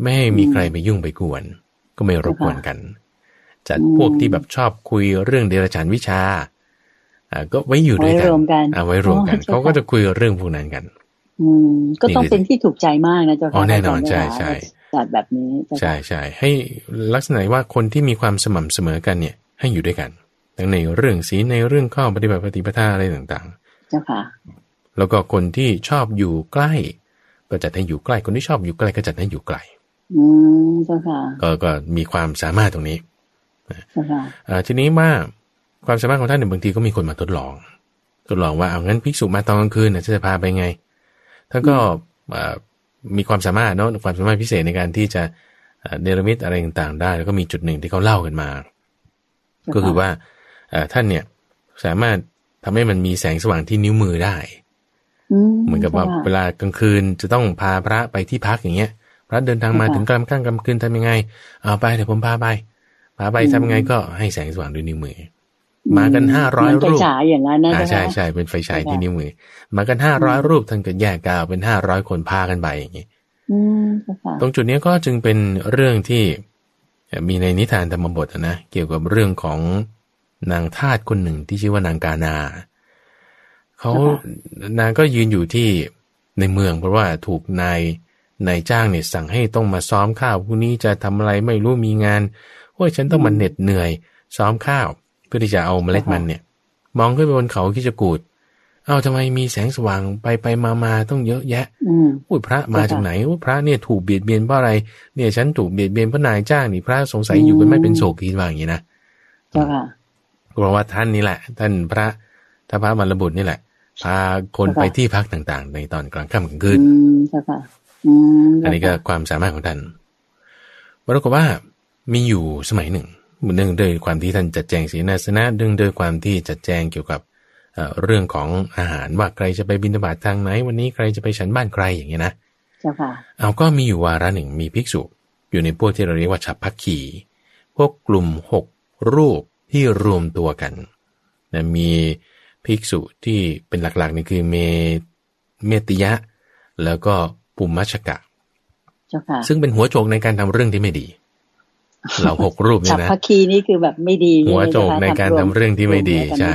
ไม่ให้มีใครไปยุ่งไปกวน ก็ไม่รบกวนกัน จัดพวกที่แบบชอบคุยเรื่องเดรัจฉานวิชาอ่าก็ไว้อยู่ด้วยกันเอาไว้รวมกันเขาก็จะคุยเรื่องพวกนั้นกัน อืม ก็ต้องเป็นที่ถูกใจมากนะเจ้าค่ะอ๋อแน่นอนใช่ใช่จัดแบบนี้ใช่ใช่ให้ลักษณะว่าคนที่มีความสม่ำเสมอกันเนี่ย ให้อยู่ด้วยกันทั้งในเรื่องศีลในเรื่องข้อปฏิบัติปฏิปทาอะไรต่างๆ เจ้าค่ะ แล้วก็คนที่ชอบอยู่ใกล้ ก็จัดให้อยู่ใกล้ คนที่ชอบอยู่ใกล้ก็จัดให้อยู่ไกลอืมเจ้าค่ะก็ก็มีความสามารถตรงนี้เจ้าค่ะทีนี้ว่าความสามารถของท่านเนี่ยบางทีก็มีคนมาทดลอง ทดลองว่าเอางั้นภิกษุมาตอนกลางคืนเนี่ยจะพาไปไงท่านก็มีความสามารถเนาะความสามารถพิเศษในการที่จะเนรมิตอะไรต่างๆได้ แล้วก็มีจุดหนึ่งที่เขาเล่ากันมา ก็คือว่าท่านเนี่ยสามารถทำให้มันมีแสงสว่างที่นิ้วมือได้ เหมือนกับว่าเวลากลางคืนจะต้องพาพระไปที่พักอย่างเงี้ย พระเดินทางมาถึงกลางค่ำกลางคืนทำยังไง เอาไปเดี๋ยวผมพาไปพาไปทำยังไงก็ให้แสงสว่างด้วยนิ้วมือ มากันห้าร้อยรูปฉายอย่างนั้นนะใช่ใช่เป็นไฟฉายที่นิ้วมือ มากันห้าร้อยรูปท่านก็แยกกาวเป็นห้าร้อยคนพากันไปอย่างนี้ตรงจุดนี้ก็จึงเป็นเรื่องที่มีในนิทานธรรมบทนะเกี่ยวกับเรื่องของนางทาสคนหนึ่งที่ชื่อว่านางกานา เขานางก็ยืนอยู่ที่ในเมืองเพราะว่าถูกนายนายจ้างเนี่ยสั่งให้ต้องมาซ้อมข้าวพรุ่งนี้จะทำอะไรไม่รู้มีงานโอ้ยฉันต้องมาเหน็ดเหนื่อย ซ้อมข้าว เพื่อที่จะเอาเมล็ดมันเนี่ย มองขึ้นไปบนเขาคิจกูดเอาทำไมมีแสงสว่างไปไปมามาต้องเยอะแยะอุ้ยพระมาจากไหนอุ้ยพระเนี่ยถูกเบียดเบียนเพราะอะไร เนี่ยฉันถูกเบียดเบียนเพราะนายจ้างนี่พระสงสัยอยู่กันไม่เป็นโศกคิดว่าอย่างนี้นะเพราะว่าท่านนี่แหละ ท่านพระท้าพระมรบุตรนี่แหละ พาคนไปที่พักต่างๆ ในตอนกลางค่ำกลางคืนอันนี้ก็ความสามารถของท่านปรากฏว่ามีอยู่สมัยหนึ่งเนื่องด้วยความที่ท่านจัดแจงศีนาสนะเนื่องด้วยความที่จัดแจงเกี่ยวกับเรื่องของอาหารว่าใครจะไปบินบาตทางไหน วันนี้ใครจะไปฉันบ้านใครอย่างเงี้ยนะเจ้าค่ะเอาก็มีอยู่วาระหนึ่งมีภิกษุ อยู่ในพวกที่เราเรียกว่าฉับพักขีพวกกลุ่มหกรูปที่รวมตัวกันนะมี ภิกษุที่เป็นหลักๆนี่คือเมเมติยะ แล้วก็ปุมมัชกะ ซึ่งเป็นหัวโจกในการทำเรื่องที่ไม่ดีเราหกรูปนี่นะพักคีนี่คือแบบไม่ดีหัวโจกในการทำเรื่องที่ไม่ดีใช่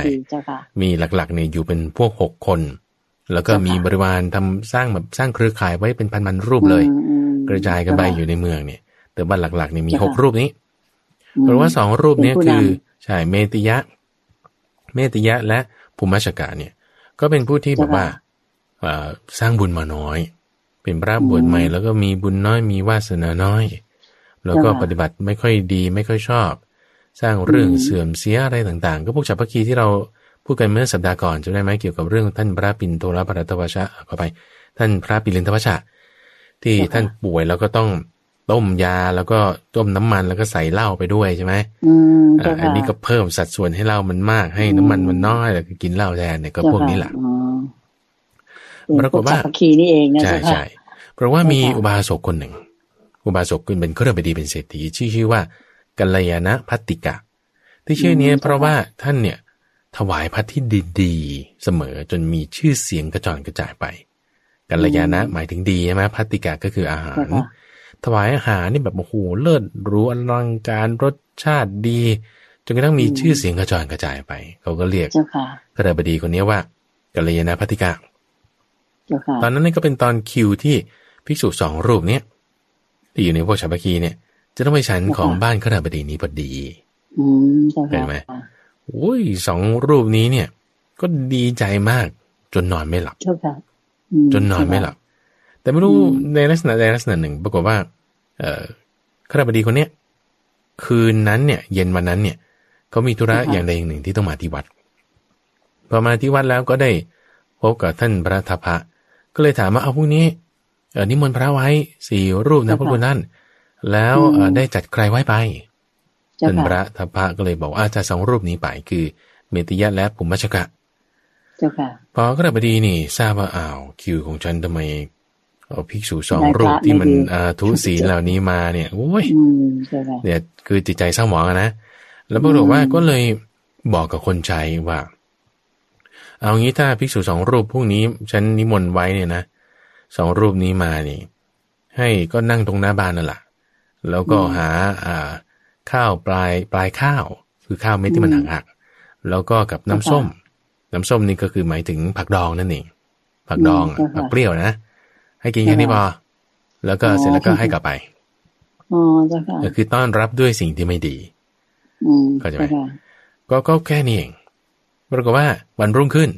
มีหลักๆเนี่ยอยู่เป็นพวกหกคน แล้วก็มีบริวารทำสร้างแบบสร้างเครือข่ายไว้เป็นพันๆรูปเลย กระจายกันไปอยู่ในเมืองเนี่ย แต่บ้านหลักๆเนี่ยมีหกรูปนี้เพราะว่าสองรูปนี้คือใช่เมติยะ เมติยะและ ภูมิชกะเนี่ยก็เป็นผู้ที่แบบว่าสร้างบุญมาน้อย เป็นพระบวชใหม่แล้วก็มีบุญน้อยมีวาสนาน้อย แล้วก็ปฏิบัติไม่ค่อยดีไม่ค่อยชอบ สร้างเรื่องเสื่อมเสียอะไรต่างๆ ก็พวกฉัพพคีที่เราพูดกันเมื่อสัปดาห์ก่อนจะได้ไหมเกี่ยวกับเรื่องท่านพระปินโตรปรัตวชะเข้าไป ท่านพระปิลินทวชะ ที่ท่านป่วยแล้วก็ต้อง ต้มยาแล้วก็ต้มน้ำมันแล้วก็ใส่เหล้าไปด้วยใช่ไหมอันนี้ก็เพิ่มสัดส่วนให้เหล้ามันมากให้น้ำมันมันน้อยแล้วก็กินเหล้าแทนเนี่ยก็พวกนี้แหละปรากฏว่าคีนี่เองนะใช่ใช่เพราะว่ามีอุบาสกคนหนึ่ง อุบาสกเป็นเครื่องไปดีเป็นเศรษฐีชื่อชื่อว่ากัลยาณพัตติกะ ที่ชื่อนี้เพราะว่าท่านเนี่ย ถวายพัดที่ดีๆเสมอจนมีชื่อเสียงกระจรกระจายไปกัลยาณะหมายถึงดีใช่ไหมพัตติกะก็คืออาหาร ถวายอาหารนี่แบบโอ้โหเลิศรู้อลังการรสชาติดี จนกระทั่งมีชื่อเสียงกระจรกระจายไป เขาก็เรียกกระดาบดีคนนี้ว่ากัลยาณพัตติกะตอนนั้นนี่ก็เป็นตอนคิวที่ภิกษุสองรูปเนี้ยที่อยู่ในพวกชาวบาคีเนี่ย จะต้องไปฉันของบ้านขราบดีนี้พอดีเห็นไหมโอ้ยสองรูปนี้เนี่ย ก็ดีใจมากจนนอนไม่หลับจนนอนไม่หลับ แต่ไม่รู้ในลักษณะใดลักษณะหนึ่ง ปรากฏว่า เอ่อขราบดีคนเนี้ยคืนนั้นเนี่ย เย็นวันนั้นเนี่ยเขามีธุระอย่างใดอย่างหนึ่งที่ต้องมาที่วัดพอมาที่วัดแล้วก็ได้พบกับท่านพระทัพพะก็เลยถามว่าเอาพรุ่งนี้เออนิมนต์พระไว้สี่รูปนะพระคุณท่านแล้วได้จัดใครไว้ไปท่านพระทัพพะก็เลยบอกอาจจะสองรูปนี้ไปคือเมติยะและปุมมชกะพอก็ระบดีนี่ทราบว่าอ้าวคิวของฉันทำไม เอาภิกษุสองรูปที่มันทุศีลเหล่านี้มาเนี่ยโอ้ยเนี่ยคือจิตใจเศร้าหมองนะ แล้วบอกว่าก็เลยบอกกับคนใช้ว่า เอางี้ถ้าภิกษุสองรูปพวกนี้ฉันนิมนต์ไว้เนี่ยนะสองรูปนี้มานี่ ให้ก็นั่งตรงหน้าบ้านนั่นแหละแล้วก็หาอ่าข้าวปลายปลายข้าว คือข้าวเม็ดที่มันหักหักแล้วก็กับน้ำส้ม น้ำส้มนี่ก็คือหมายถึงผักดองนั่นเองผักดองผักเปรี้ยวนะ ให้กินแค่นี้พอแล้วก็เสร็จแล้วก็ให้กลับไปอ๋อจ้ะค่ะคือต้อนรับด้วยสิ่งที่ไม่ดีเข้าใจไหมก็ก็แค่นี้เองปรากฏว่าวันรุ่งขึ้น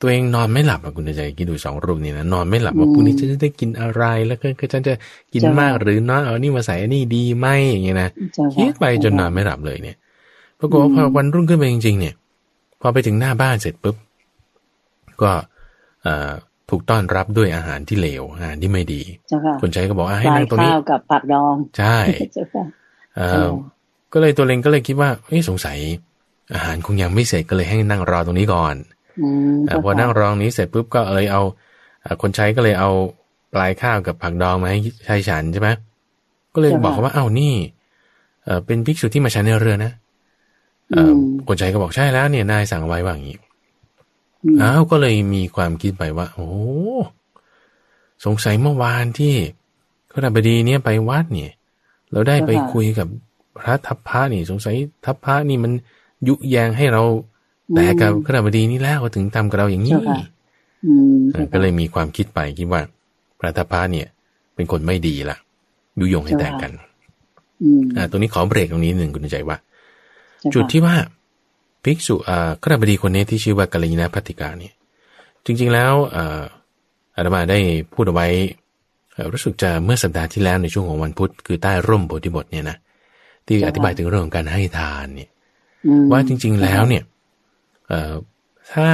ตัวเองนอนไม่หลับอะคุณใจกินดูสองรูปนี้นะนอนไม่หลับว่าพรุ่งนี้ฉันจะได้กินอะไร แล้วก็ฉันจะกินมากหรือน้อยเอานี่มาใส่อันนี้ดีไหมอย่างเงี้ยนะคิดไปจนนอนไม่หลับเลยเนี่ยปรากฏว่าพอวันรุ่งขึ้นไปจริง ๆ เนี่ย พอไปถึงหน้าบ้านเสร็จปุ๊บก็ ถูกต้อนรับด้วยอาหารที่เลวอาหารที่ไม่ดีคนใช้ก็บอกให้นั่งตรงนี้ข้าวกับผักดองใช่ก็เลยตัวเองก็เลยคิดว่าเฮ้ยสงสัย อาหารคงยังไม่เสร็จก็เลยให้นั่งรอตรงนี้ก่อนอพอนั่งรองนี้เสร็จปุ๊บก็เลยเอาคนใช้ก็เลยเอาปลายข้าวกับผักดองมาให้ชายฉันใช่ไหมก็เลยบอกเขาว่าเอ้านี่เอเป็นภิกษุที่มาฉันในเรือนะเอคนใช้ก็บอกใช่แล้วเนี่ยนายสั่งไว้ว่าอย่างนี้ อ้าวก็เลยมีความคิดไปว่า โอ้สงสัยเมื่อวานที่ขณะบดีเนี่ยไปวัดเนี่ย เราได้ไปคุยกับพระทัพพระนี่ สงสัยทัพพระนี่มันยุแยงให้เราแต่กับขณะบดีนี้แล้วถึงทำกับเราอย่างนี้ก็เลยมีความคิดไปคิดว่า พระทัพพระเนี่ย เป็นคนไม่ดีละยุยงให้แตกกันอ่าตรงนี้ขอเบรกตรงนี้หนึ่งคุณใจว่า จุดที่ว่า ภิกษุอ่าขณะบดีคนนี้ที่ชื่อว่ากัลยาณพัติกาเนี่ยจริงๆแล้วอ่าอาตมาได้พูดเอาไว้รู้สึกจะเมื่อสัปดาห์ที่แล้วในช่วงของวันพุธคือใต้ร่มโพธิบทเนี่ยนะที่อธิบายถึงเรื่องของการให้ทานเนี่ยว่าจริง ๆแล้วเนี่ยเอ่อถ้า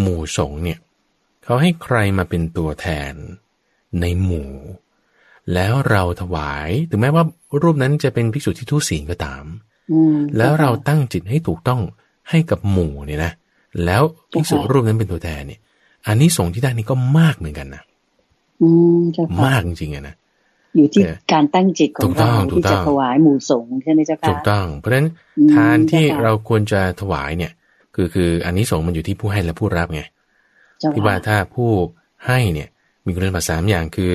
หมู่สงเนี่ยเขาให้ใครมาเป็นตัวแทนในหมู่ แล้วเราถวายถึงแม้ว่ารูปนั้นจะเป็นภิกษุที่ทุศีลก็ตามแล้วเราตั้งจิตให้ถูกต้อง ให้กับหมู่เนี่ยนะ แล้วภิกษุรูปนั้นเป็นตัวแทนเนี่ย อันนี้สงที่ได้นี่ก็มากเหมือนกันนะมากจริงๆนะอยู่ที่การตั้งจิตของเราที่จะถวายหมู่สงฆ์ใช่ไหมเจ้าค่ะถูกต้อง เพราะฉะนั้นทานที่เราควรจะถวายเนี่ย คือคืออันนี้สงมันอยู่ที่ผู้ให้และผู้รับไงที่ว่าถ้าผู้ให้เนี่ย มีคุณสมบัติสามอย่างคือ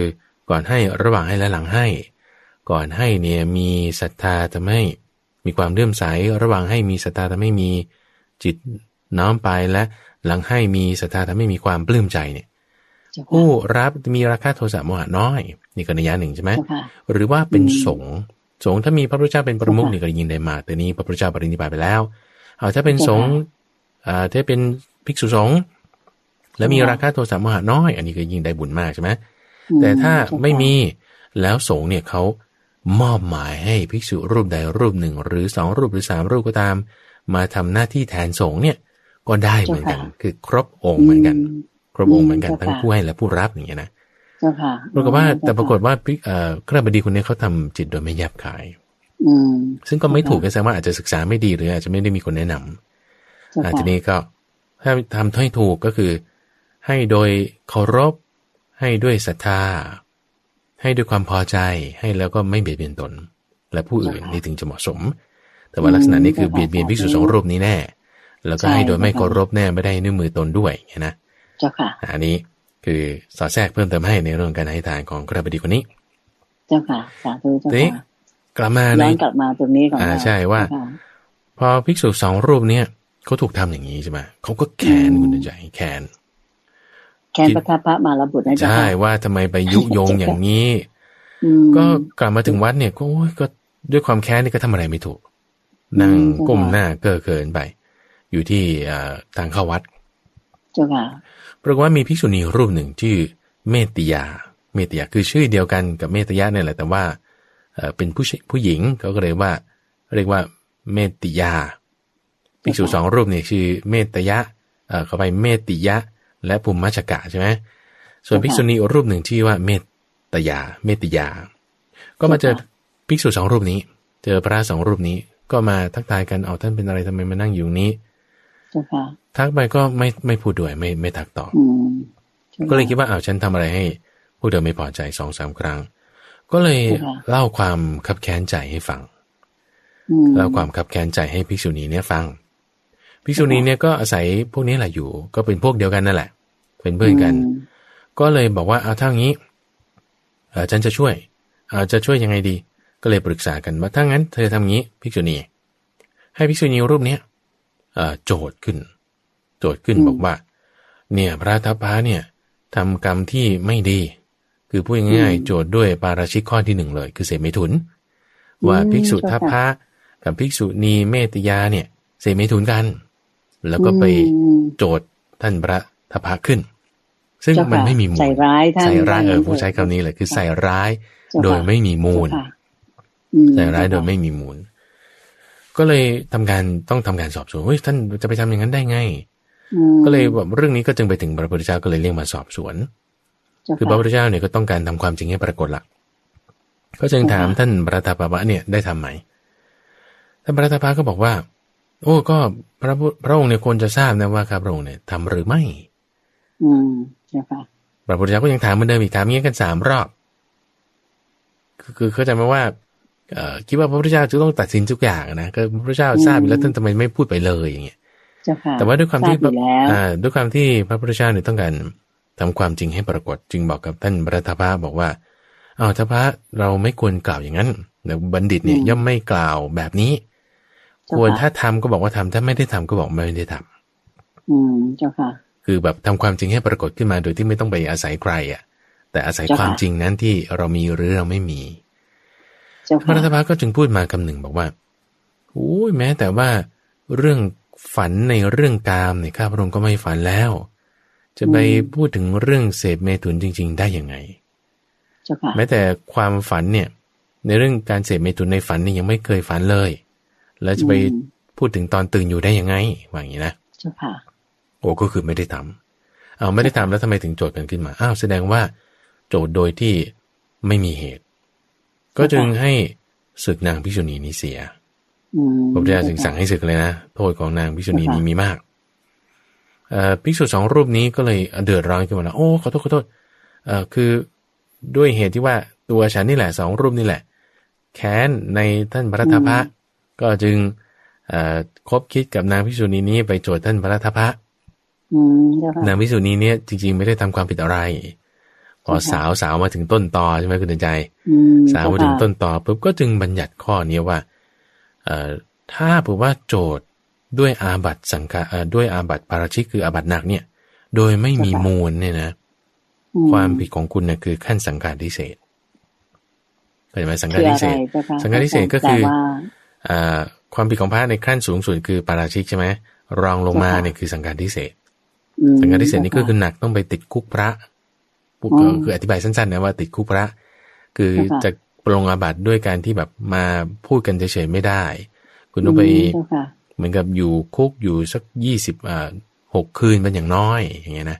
ก่อนให้ระหว่างให้และหลังให้ ก่อนให้เนี่ยมีศรัทธาทำให้ มีความเลื่อมใสระหว่างให้มีศรัทธาทำให้มีจิตน้อมไปและหลังให้มีศรัทธาทำให้มีความปลื้มใจเนี่ยผู้รับมีราคาโทสะโมหะน้อย นี่ก็นัยยะหนึ่งใช่ไหมหรือว่าเป็นสงสงถ้ามีพระพุทธเจ้าเป็นประมุขนี่ก็ยินได้มา แต่นี้พระพุทธเจ้าปรินิพพานไปแล้วเอาถ้าเป็นสงอ่าถ้าเป็นภิกษุสงฆ์แล้วมีราคาโทสะโมหะน้อย อันนี้ก็ยิ่งได้บุญมากใช่ไหมแต่ถ้าไม่มีแล้วสงเนี่ยเขา มอบหมายให้ภิกษุรูปใดรูปหนึ่ง หรือสองรูปหรือสามรูปก็ตาม มาทำหน้าที่แทนสงเนี่ย ก็ได้เหมือนกัน คือครบองค์เหมือนกัน ครบองค์เหมือนกันทั้งผู้ให้และผู้รับอย่างเงี้ยนะปรากฏว่าแต่ปรากฏว่าเอ่อคราบดีคนนี้เขาทำจิตโดยไม่ยับขายซึ่งก็ไม่ถูกก็แสดงว่าอาจจะศึกษาไม่ดีหรือ อาจจะไม่ได้มีคนแนะนำอาทีนี้ก็ถ้าทำให้ถูกก็คือ ให้โดยเคารพให้ด้วยศรัทธา ให้ด้วยความพอใจให้แล้วก็ไม่เบียดเบียนตน และผู้อื่นนี่ถึงจะเหมาะสม แต่ว่าลักษณะนี้คือเบียดเบียนภิกษุสองรูปนี้แน่ แล้วก็ให้โดยไม่เคารพแน่ไม่ได้นิ้วมือตนด้วยนะเจ้าค่ะอันนี้คือสอดแทรกเพิ่มเติมให้ในเรื่องการให้ทานของกระบดีคนนี้ เจ้าค่ะสาธุเจ้าค่ะกลับมาในกลับมาตรงนี้ก่อนอ่าใช่ว่า พอภิกษุสองรูปเนี้ยเขาถูกทำอย่างนี้ใช่ไหมเขาก็แค้นคุณใจแค้น แค้นพระทัพพระมาลบุตรนะจ๊ะใช่ว่าทำไมไปยุยงอย่างนี้ก็กลับมาถึงวัดเนี่ยก็ก็ด้วยความแค้นนี่ก็ทำอะไรไม่ถูก นั่งก้มหน้าเก้อเกินไป อยู่ที่ทางเข้าวัดเจ้าค่ะปรากฏว่ามีภิกษุณีรูปหนึ่งชื่อเมติยา เมติยาคือชื่อเดียวกันกับเมตยะเนี่ยแหละแต่ว่าเป็นผู้ผู้หญิงเขาก็เลยว่า เรียกว่าเมติยาภิกษุสองรูปเนี่ยชื่อเมตยะเอ่อเข้าไปเมติยะ และภูมิมัชกะใช่ไหมส่วนภิกษุณีรูปหนึ่งที่ว่าเมตยา เมติยา ก็มาเจอภิกษุสองรูปนี้ เจอพระสองรูปนี้ก็มาทักทายกันเอาท่านเป็นอะไรทำไมมานั่งอยู่นี้ทักไปก็ไม่ไม่พูดด้วยไม่ไม่ทักตอบก็เลยคิดว่าเอาฉันทำอะไรให้ผู้เดิมไม่พอใจสองสามครั้ง ก็เลยเล่าความคับแค้นใจให้ฟังเล่าความคับแค้นใจให้ภิกษุณีเนี่ยฟัง ภิกษุณีเนี่ยก็อาศัยพวกนี้แหละอยู่ ก็เป็นพวกเดียวกันนั่นแหละ เป็นเพื่อนกัน ก็เลยบอกว่าเอาเท่านี้เออฉันจะช่วยเออจะช่วยยังไงดี ก็เลยปรึกษากันว่าถ้างั้น เธอทำงี้ภิกษุณี ให้ภิกษุณีรูปเนี้ยเออโจทย์ขึ้น โจทย์ขึ้นบอกว่า เนี่ยพระทัพพระเนี่ยทำกรรมที่ไม่ดี คือพูดง่ายๆโจทย์ด้วยปาราชิกข้อที่หนึ่งเลย คือเสมิถุน ว่าภิกษุทัพพระกับภิกษุณีเมตยาเนี่ย เสมิถุนกัน แล้วก็ไปโจทย์ท่านพระทพะขึ้น ซึ่งมันไม่มีมูลใส่ร้ายใส่ร้ายเออผู้ใช้คำนี้แหละคือใส่ร้ายโดยไม่มีมูลใส่ร้ายโดยไม่มีมูล ก็เลยทำการต้องทำการสอบสวนเฮ้ยท่านจะไปทำอย่างนั้นได้ไงก็เลยแบบเรื่องนี้ก็จึงไปถึงพระพุทธเจ้าก็เลยเรียกมาสอบสวน คือพระพุทธเจ้าเนี่ยก็ต้องการทำความจริงให้ปรากฏหลักก็จึงถามท่านพระตาปะเนี่ยได้ทำไหมท่านพระตาปะก็บอกว่า โอ้ก็พระพระองค์เนี่ยควรจะทราบนะว่าครับพระองค์เนี่ยทำหรือไม่ อืมใช่ค่ะพระพุทธเจ้าก็ยังถามเหมือนเดิมอีกถามงี้กันสามรอบ คือคือเข้าใจไหมว่าเอ่อคิดว่าพระพุทธเจ้าจะต้องตัดสินทุกอย่างนะก็พระพุทธเจ้าทราบแล้วท่านทำไมไม่พูดไปเลยอย่างเงี้ยแต่ว่าด้วยความที่อ่าด้วยความที่พระพุทธเจ้าเนี่ยต้องการทำความจริงให้ปรากฏจึงบอกกับท่านพระทัพพะบอกว่าอ้าวทัพพะเราไม่ควรกล่าวอย่างนั้นบัณฑิตเนี่ยย่อมไม่กล่าวแบบนี้ ควรถ้าทำก็บอกว่าทำถ้าไม่ได้ทำก็บอกไม่ได้ทำอืมเจ้าค่ะ คือแบบทำความจริงให้ปรากฏขึ้นมาโดยที่ไม่ต้องไปอาศัยใครอะ แต่อาศัยความจริงนั้นที่เรามีหรือเราไม่มีพระรัตพาก็จึงพูดมาคำหนึ่งบอกว่าโอ้ยแม้แต่ว่าเรื่องฝันในเรื่องกามเนี่ยข้าพระองค์ก็ไม่ฝันแล้ว จะไปพูดถึงเรื่องเสพเมถุนจริง ๆ ได้ยังไงแม้แต่ความฝันเนี่ย ในเรื่องการเสพเมถุนในฝันนี่ยังไม่เคยฝันเลย แล้วจะไปพูดถึงตอนตื่นอยู่ได้ยังไงว่าอย่างนี้นะเจ้าค่ะโอ้ก็คือไม่ได้ทำเอาไม่ได้ทำแล้วทำไมถึงโจทย์กันขึ้นมาอ้าวแสดงว่า โจทย์โดยที่ไม่มีเหตุ ก็จึงให้ศึกนางพิษุณีนี้เสียพระพุทธเจ้าจึงสั่งให้ศึกเลยนะโทษของนางพิษุณีนี้มีมากเอ่อภิกษุสองรูปนี้ก็เลยเดือดร้อนขึ้นมาแล้วโอ้ขอโทษขอโทษเอ่อคือด้วยเหตุที่ว่าตัวฉันนี่แหละสองรูปนี่แหละแค้นในท่านพระธพะ ก็จึงคบคิดกับนางพิษุณีนี้ไปโจทย์ท่านพระรัตพะนางพิษุณีนี้จริง ๆ ไม่ได้ทำความผิดอะไร พอสาวสาวมาถึงต้นตอใช่ไหมคุณเดินใจ สาวมาถึงต้นตอปุ๊บก็จึงบัญญัติข้อนี้ว่าเอ่อถ้าบอกว่าโจทย์ด้วยอาบัตสังฆาด้วยอาบัตปาราชิกคืออาบัตหนักเนี่ย โดยไม่มีมูลเนี่ยนะ ความผิดของคุณเนี่ยคือขั้นสังการทิเศษเข้าใจไหมสังการทิเศษสังการทิเศษก็คืออ่า ความผิดของพระในขั้นสูงสุดคือปาราชิกใช่ไหมรองลงมาเนี่ยคือสังการทิเศษสังการทิเศษนี่ก็คือหนักต้องไปติดคุกพระปุ๊คืออธิบายสั้นๆนะว่าติดคุกพระ คือจะปรงอาบัติด้วยการที่แบบมาพูดกันเฉยๆไม่ได้ คุณต้องไปเหมือนกับอยู่คุกอยู่สักยี่สิบอ่าหกคืนเป็นอย่างน้อยอย่างเงี้ยนะ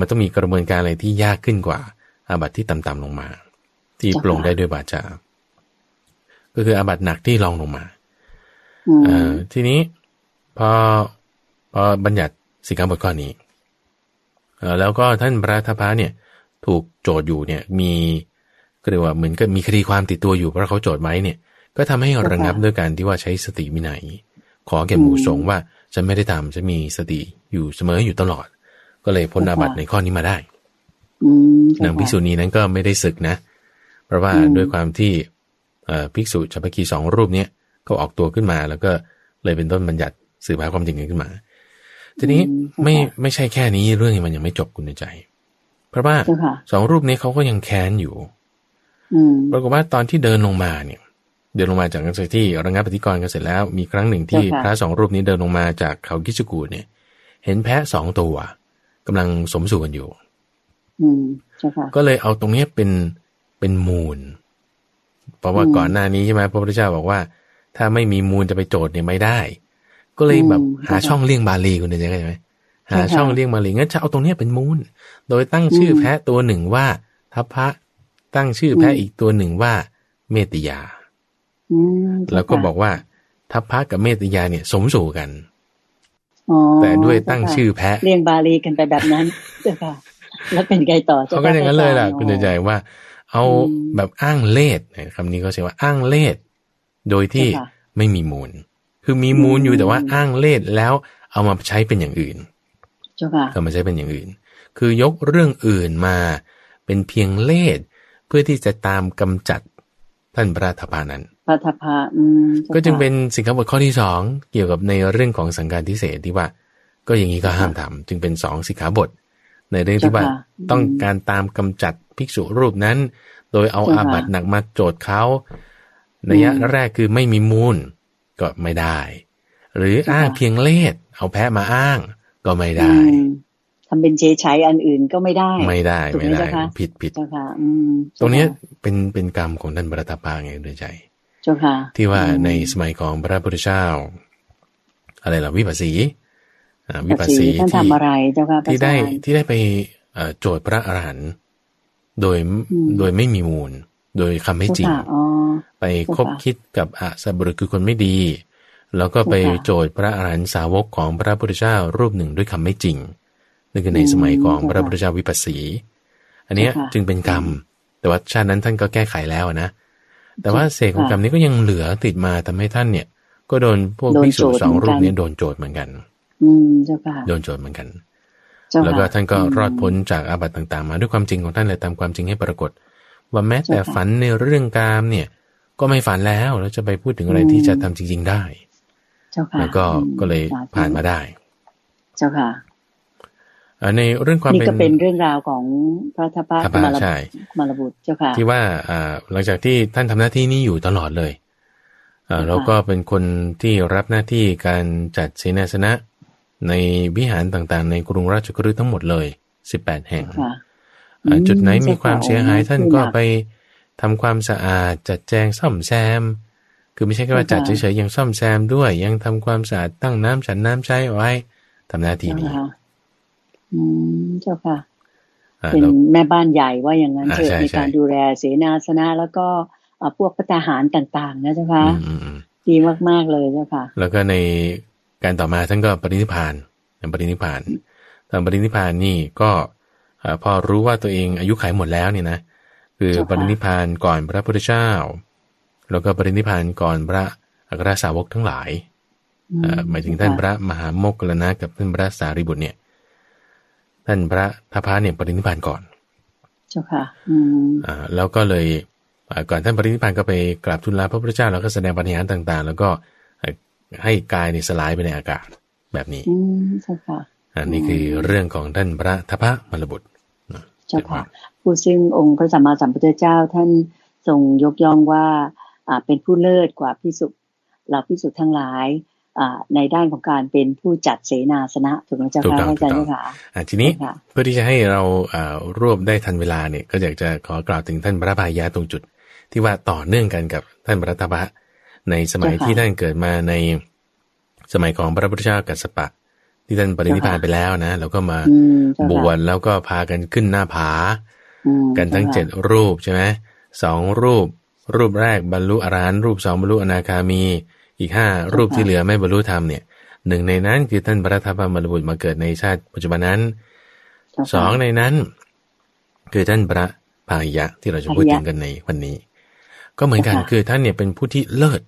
มันต้องมีกระบวนการอะไรที่ยากขึ้นกว่าอาบัติที่ต่ำๆลงมา ที่ปรงได้ด้วยบาจา ก็คืออาบัติหนักที่รองลงมาอทีนี้พอพอบัญญัติสิกขาบทข้อนี้แล้วก็ท่านพระทพะเนี่ย ถูกโจทย์อยู่เนี่ยมีก็เรียกว่าเหมือนกับมีคดีความติดตัวอยู่เพราะเขาโจทย์ไว้เนี่ย ก็ทำให้ระงับด้วยการที่ว่าใช้สติวินัยขอแก่หมู่สงฆ์ว่าฉันไม่ได้ทำฉันมีสติอยู่เสมออยู่ตลอด ก็เลยพ้นอาบัติในข้อนี้มาได้นางภิกษุณีนั้นก็ไม่ได้ศึกนะ เพราะว่าด้วยความที่ ภิกษุชาวพกีสองรูปเนี้ยก็ออกตัวขึ้นมาแล้วก็เลยเป็นต้นบัญญัติสื่อหาความจริงขึ้นมา ทีนี้ไม่ไม่ใช่แค่นี้เรื่องมันยังไม่จบคุณใจ เพราะว่าสองรูปนี้เขาก็ยังแค้นอยู่ปรากฏว่าตอนที่เดินลงมาเนี่ย เดินลงมาจากกันเสร็จที่ระงับปฏิกรณ์กันเสร็จแล้ว มีครั้งหนึ่งที่พระสองรูปนี้เดินลงมาจากเขากิจกูเนี่ย เห็นแพะสองตัวกำลังสมสู่กันอยู่ก็เลยเอาตรงนี้เป็นเป็นมูล เพราะว่าก่อนหน้านี้ใช่ไหมพระพุทธเจ้าบอกว่า ถ้าไม่มีมูลจะไปโจทย์เนี่ยไม่ได้ ก็เลยแบบหาช่องเลี่ยงบาลีคุณเห็นไหมหาช่องเลี่ยงบาลีงั้นจะเอาตรงนี้เป็นมูล โดยตั้งชื่อแพะตัวหนึ่งว่าทัพพระตั้งชื่อแพะอีกตัวหนึ่งว่า เมตยาแล้วก็บอกว่าทัพพระกับเมตยาเนี่ย สมสู่กันแต่ด้วยตั้งชื่อแพะเรียงบาลีกันไปแบบนั้นเจ้าค่ะ แล้วเป็นไงต่อเขาก็อย่างนั้นเลยล่ะ คุณใจว่า เอาแบบอ้างเลดคำนี้เขาใช้ว่าอ้างเลดโดยที่ไม่มีมูล คือมีมูลอยู่แต่ว่าอ้างเลดแล้วเอามาใช้เป็นอย่างอื่นเอามาใช้เป็นอย่างอื่น คือยกเรื่องอื่นมาเป็นเพียงเลดเพื่อที่จะตามกำจัดท่านพระธพานั้นพระธพาก็จึงเป็นสิ่งคำบทข้อที่สองเกี่ยวกับในเรื่องของสังการทิเศษที่ว่า ก็อย่างนี้ก็ห้ามทำจึงเป็นสองสิกขาบท ในเรื่องที่ว่าต้องการตามกำจัดภิกษุรูปนั้น โดยเอาอาบัติหนักมาโจทย์เขาในยะแรกคือไม่มีมูล ก็ไม่ได้ หรืออ้างเพียงเลสเอาแพะมาอ้างก็ไม่ได้ทำเป็นเฉยใช้อันอื่นก็ไม่ได้ ไม่ได้ไม่ได้ ผิดผิดตรงนี้เป็นเป็นกรรมของท่านบรตปาไงด้วยใจเจ้าค่ะที่ว่าในสมัยของพระพุทธเจ้าอะไรล่ะวิปัสสี วิปัสสีท่านทำอะไรเจ้าค่ะที่ได้ที่ได้ไปโจทย์พระอรหันต์โดยโดยไม่มีมูล โดยคำไม่จริง ไปคบคิดกับอาสบุรุษคือคนไม่ดี แล้วก็ไปโจทย์พระอรหันต์สาวกของพระพุทธเจ้ารูปหนึ่งด้วยคำไม่จริงนั่นคือในสมัยของพระพุทธเจ้าวิปัสสี อันนี้จึงเป็นกรรม แต่ว่าชาตินั้นท่านก็แก้ไขแล้วนะ แต่ว่าเศษของกรรมนี้ก็ยังเหลือติดมาทำให้ท่านเนี่ย ก็โดนพวกพิสุสองรูปนี้โดนโจทย์เหมือนกัน อืมเจ้าค่ะโดนโจทย์เหมือนกัน แล้วก็ท่านก็รอดพ้นจากอาบัติต่างๆ มาด้วยความจริงของท่านเลยตามความจริงให้ปรากฏ ว่าแม้แต่ฝันในเรื่องกามเนี่ย ก็ไม่ฝันแล้วแล้วจะไปพูดถึงอะไรที่จะทำจริง ๆ ได้แล้วก็ก็เลยผ่านมาได้ เจ้าค่ะในเรื่องความเป็นนี่ก็เป็นเรื่องราวของพระทัพพระมาลมาลบุตรเจ้าค่ะที่ว่าหลังจากที่ท่านทำหน้าที่นี้อยู่ตลอดเลยแล้วก็เป็นคนที่รับหน้าที่การจัดเสนาสนะ ในวิหารต่างๆ ในกรุงราชกฤห์ทั้งหมดเลยสิบแปดแห่งจุดไหนมีความเสียหายท่านก็ไปทำความสะอาดจัดแจงซ่อมแซม คือไม่ใช่แค่ว่าจัดเฉยๆยังซ่อมแซมด้วย ยังทำความสะอาดตั้งน้ำฉันน้ำใช้ไว้ทำหน้าที่นี้อืมเจ้าค่ะเป็นแม่บ้านใหญ่ว่าอย่างนั้นเถอะในการดูแลเสนาสนะแล้วก็พวกพัฒหารต่าง ๆ นะเจ้าค่ะดีมากๆเลยเจ้าค่ะ แล้วก็ใน การต่อมาท่านก็ปรินิพานปรินิพานตอนปรินิพานนี่ก็พอรู้ว่าตัวเองอายุขัยหมดแล้วเนี่ยนะคือปรินิพานก่อนพระพุทธเจ้า แล้วก็ปรินิพานก่อนพระอัครสาวกทั้งหลายหมายถึงท่านพระมหาโมกขลนะกับท่านพระสารีบุตรเนี่ย ท่านพระทัพพะเนี่ยปรินิพานก่อน เจ้าค่ะอืมอ่าแล้วก็เลยก่อนท่านปรินิพานก็ไปกราบทูลลาพระพุทธเจ้าแล้วก็แสดงปฏิหารต่าง ๆ แล้วก็ ให้กายเนี่ยสลายไปในอากาศแบบนี้อืมเจ้าค่ะอันนี้คือเรื่องของท่านพระทัพพะมรบุตรเจ้าค่ะผู้ซึ่งองค์พระสัมมาสัมพุทธเจ้าท่านทรงยกย่องว่าอ่าเป็นผู้เลิศกว่าพิสุเราพิสุทั้งหลายในด้านของการเป็นผู้จัดเสนาสนะถูกไหมเจ้าค่ะอาจารย์ค่ะทีนี้เพื่อที่จะให้เรารวบได้ทันเวลาเนี่ย ก็อยากจะขอกล่าวถึงท่านพระพายะตรงจุด ที่ว่าต่อเนื่องกันกับท่านพระตบะ ในสมัยที่ท่านเกิดมาในสมัยของพระพุทธเจ้ากัสสปะ ที่ท่านปรินิพพานไปแล้วนะแล้วก็มาบวชแล้วก็พากันขึ้นหน้าผา กันทั้งเจ็ดรูปใช่ไหมสองรูป รูปแรกบรรลุอรหันต์รูปสองบรรลุอนาคามี อีกห้ารูปที่เหลือไม่บรรลุธรรมเนี่ยหนึ่งในนั้นคือท่านพระทัพมรบุตรมาเกิดในชาติปัจจุบันนั้นสองในนั้น คือท่านพระพายะที่เราจะพูดถึงกันในวันนี้ ก็เหมือนกันคือท่านเนี่ยเป็นผู้ที่เลิศ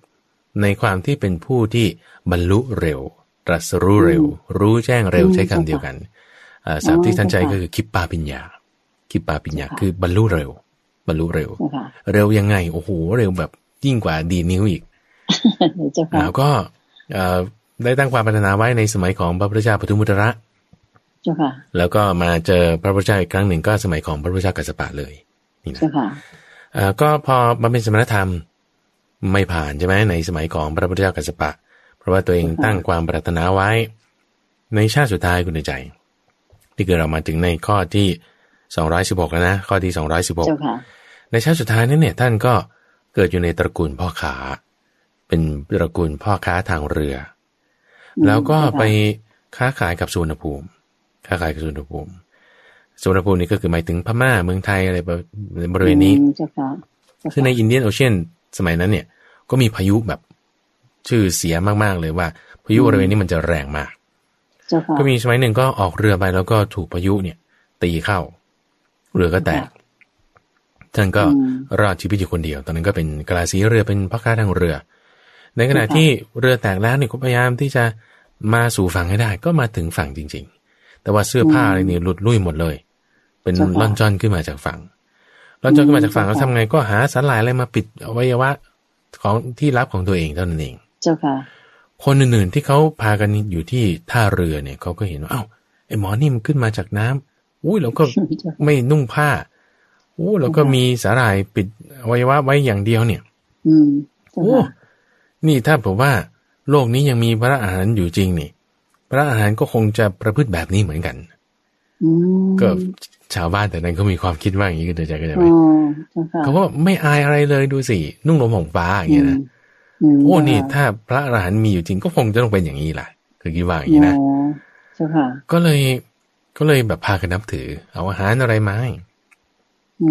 ในความที่เป็นผู้ที่บรรลุเร็ว ตรัสรู้เร็ว รู้แจ้งเร็วใช้คำเดียวกันสามที่ท่านใจก็คือคิปปาปิญญา คิปปาปิญญาคือบรรลุเร็ว บรรลุเร็ว เร็วยังไง โอ้โห เร็วแบบยิ่งกว่าดีนิ้วอีกแล้วก็ได้ตั้งความปรารถนาไว้ในสมัยของพระพุทธเจ้าปทุมุตระแล้วก็มาเจอพระพุทธเจ้าอีกครั้งหนึ่งก็สมัยของพระพุทธเจ้ากัสสปะเลยนี่นะก็พอมาเป็นสมณธรรม ไม่ผ่านใช่ไหมในสมัยของพระพุทธเจ้ากัสสปะ เพราะว่าตัวเองตั้งความปรารถนาไว้ ในชาติสุดท้ายคุณใจ ที่เกิดเรามาถึงในข้อที่สองร้อยสิบหกแล้วนะ ข้อที่สองร้อยสิบหกในชาติสุดท้ายนั้นเนี่ยท่านก็เกิดอยู่ในตระกูลพ่อขา เป็นตระกูลพ่อค้าทางเรือ แล้วก็ไปค้าขายกับสุวรรณภูมิ ค้าขายกับสุวรรณภูมิสุวรรณภูมินี่ก็คือหมายถึงพม่าเมืองไทยอะไรบริเวณนี้ซึ่งในอินเดียนโอเชียน สมัยนั้นเนี่ยก็มีพายุแบบชื่อเสียมากๆเลยว่า พายุบริเวณนี้มันจะแรงมาก ก็มีสมัยหนึ่งก็ออกเรือไปแล้วก็ถูกพายุเนี่ย ตีเข้า เรือก็แตก ท่านก็รอดชีวิตอยู่คนเดียว ตอนนั้นก็เป็นกลาสีเรือเป็นพ่อค้าทางเรือ ในขณะที่เรือแตกแล้วเนี่ยก็พยายามที่จะมาสู่ฝั่งให้ได้ ก็มาถึงฝั่งจริง ๆ แต่ว่าเสื้อผ้าอะไรนี่หลุดลุ่ยหมดเลย เป็นล่อนจอนขึ้นมาจากฝั่ง ล่อนจอนขึ้นมาจากฝั่งแล้วทำไงก็หาสลายอะไรมาปิดอวัยวะของที่รับของตัวเองเท่านั้นเอง เจ้าค่ะ คนอื่นๆที่เขาพากันอยู่ที่ท่าเรือเนี่ยเขาก็เห็นว่า เอ้าไอ้หมอนี่มันขึ้นมาจากน้ำอุ้ยแล้วก็ไม่นุ่งผ้าอู้แล้วก็มีสาหร่ายปิดอวัยวะไว้อย่างเดียวเนี่ย อืมโอ้นี่ถ้าผมว่า โลกนี้ยังมีพระอาหารอยู่จริงนี่ พระอาหารก็คงจะประพฤติแบบนี้เหมือนกันก็ ชาวบ้านแต่นั้นเขามีความคิดว่าอย่างนี้ก็เดใจก็จะไหมเขาก็ไม่อายอะไรเลยดูสิ นุ่งลมห่มฟ้าอย่างเงี้ยนะโอ้นี่ถ้าพระอรหันต์มีอยู่จริงก็คงจะต้องเป็นอย่างนี้แหละคือคิดว่าอย่างนี้นะก็เลยก็เลยแบบพากันนับถือ เอาอาหารอะไรมาให้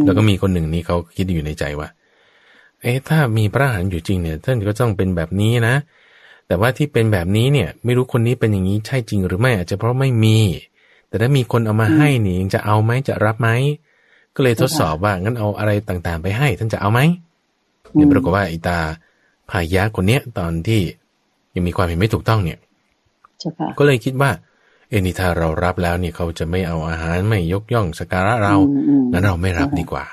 แล้วก็มีคนหนึ่งนี่เขาคิดอยู่ในใจว่า เอ๊ะถ้ามีพระอรหันต์อยู่จริงเนี่ยท่านก็ต้องเป็นแบบนี้นะแต่ว่าที่เป็นแบบนี้เนี่ย ไม่รู้คนนี้เป็นอย่างนี้ใช่จริงหรือไม่อาจจะเพราะไม่มี แต่ถ้ามีคนเอามาให้นี่ยังจะเอาไหมจะรับไหมก็เลยทดสอบว่างั้นเอาอะไรต่างๆ ไปให้ ท่านจะเอาไหมเนี่ยปรากฏว่าอิตาพายะคนเนี้ยตอนที่ยังมีความเห็นไม่ถูกต้องเนี่ยก็เลยคิดว่า เอ็นี่ถ้าเรารับแล้วเนี่ยเขาจะไม่เอาอาหารไม่ยกย่องสการะเรางั้นเราไม่รับดีกว่า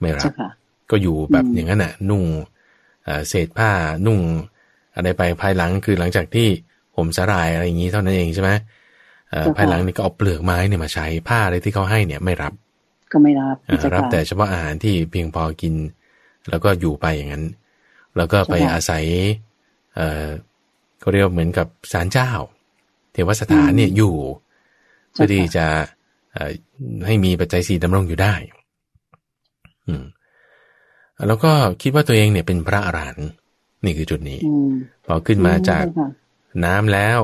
ไม่รับ ก็อยู่แบบอย่างนั้นน่ะ นุ่งเศษผ้านุ่ง อะไรไปภายหลังคือหลังจากที่ผมสลายอะไรอย่างนี้เท่านั้นเองใช่ไหม ภายหลังนี่ก็เอาเปลือกไม้เนี่ยมาใช้ผ้าอะไรที่เขาให้เนี่ยไม่รับ ก็ไม่รับรับแต่เฉพาะอาหารที่เพียงพอกิน แล้วก็อยู่ไปอย่างนั้น แล้วก็ไปอาศัย เออเขาเรียกเหมือนกับศาลเจ้า เทวสถานเนี่ยอยู่เพื่อที่จะให้มีปัจจัยสี่ดำรงอยู่ได้ อืม แล้วก็คิดว่าตัวเองเนี่ยเป็นพระอรหันต์นี่คือจุดนี้ พอขึ้นมาจากน้ำแล้ว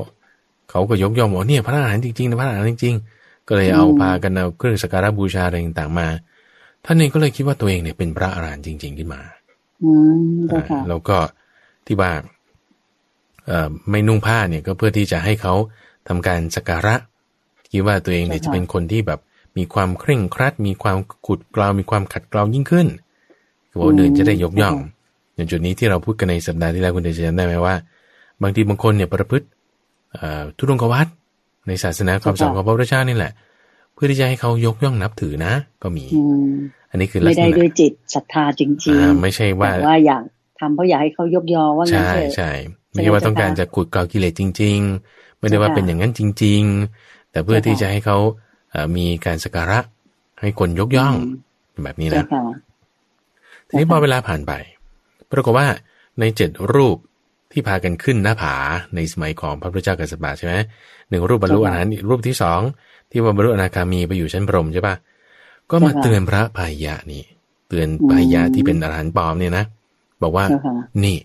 เขาก็ยกย่องว่าเนี่ยพระอรหันต์จริงๆนะพระอรหันต์จริงๆ ก็เลยเอาพากันเอาเครื่องสักการะบูชาอะไรต่างๆมา ท่านเองก็เลยคิดว่าตัวเองเนี่ยเป็นพระอรหันต์จริง ๆ ขึ้นมาแล้วก็ที่ว่าไม่นุ่งผ้าเนี่ยก็เพื่อที่จะให้เขาทำการสักการะคิดว่าตัวเองเนี่ยจะเป็นคนที่แบบมีความเคร่งครัด มีความขุดเกลามีความขัดเกลายิ่งขึ้นคือว่าอื่นจะได้ยกย่องในจุดนี้ที่เราพูดกันในสัปดาห์ที่แล้วคุณเดชจำได้ไหมว่า บางทีบางคนเนี่ยประพฤติ ทุดงกวัดในศาสนาความสอนของพระพุทธเจ้านี่แหละ เพื่อที่จะให้เขายกย่องนับถือนะ ก็มี อันนี้คือไม่ได้ด้วยจิตศรัทธาจริงๆไม่ใช่ว่าว่าอยากทำเพราะอยากให้เขายกยอว่าใช่ใช่ไม่ใช่ว่าต้องการจะขุดเกากิเลสจริง ๆ ไม่ได้ว่าเป็นอย่างนั้นจริง ๆ แต่เพื่อที่จะให้เขามีการสักการะให้คนยกย่องแบบนี้นะทีนี้พอเวลาผ่านไปปรากฏว่าในเจ็ดรูป ที่พากันขึ้นหน้าผาในสมัยของพระพุทธเจ้ากัสปะใช่ไหมหนึ่งรูปบรรลุอรหันต์รูปที่สองที่ว่าบรรลุอนาคามีไปอยู่ชั้นพรหมใช่ปะก็มาเตือนพระพายะนี่ เตือนพายะที่เป็นอรหันต์ปลอมเนี่ยนะบอกว่านี่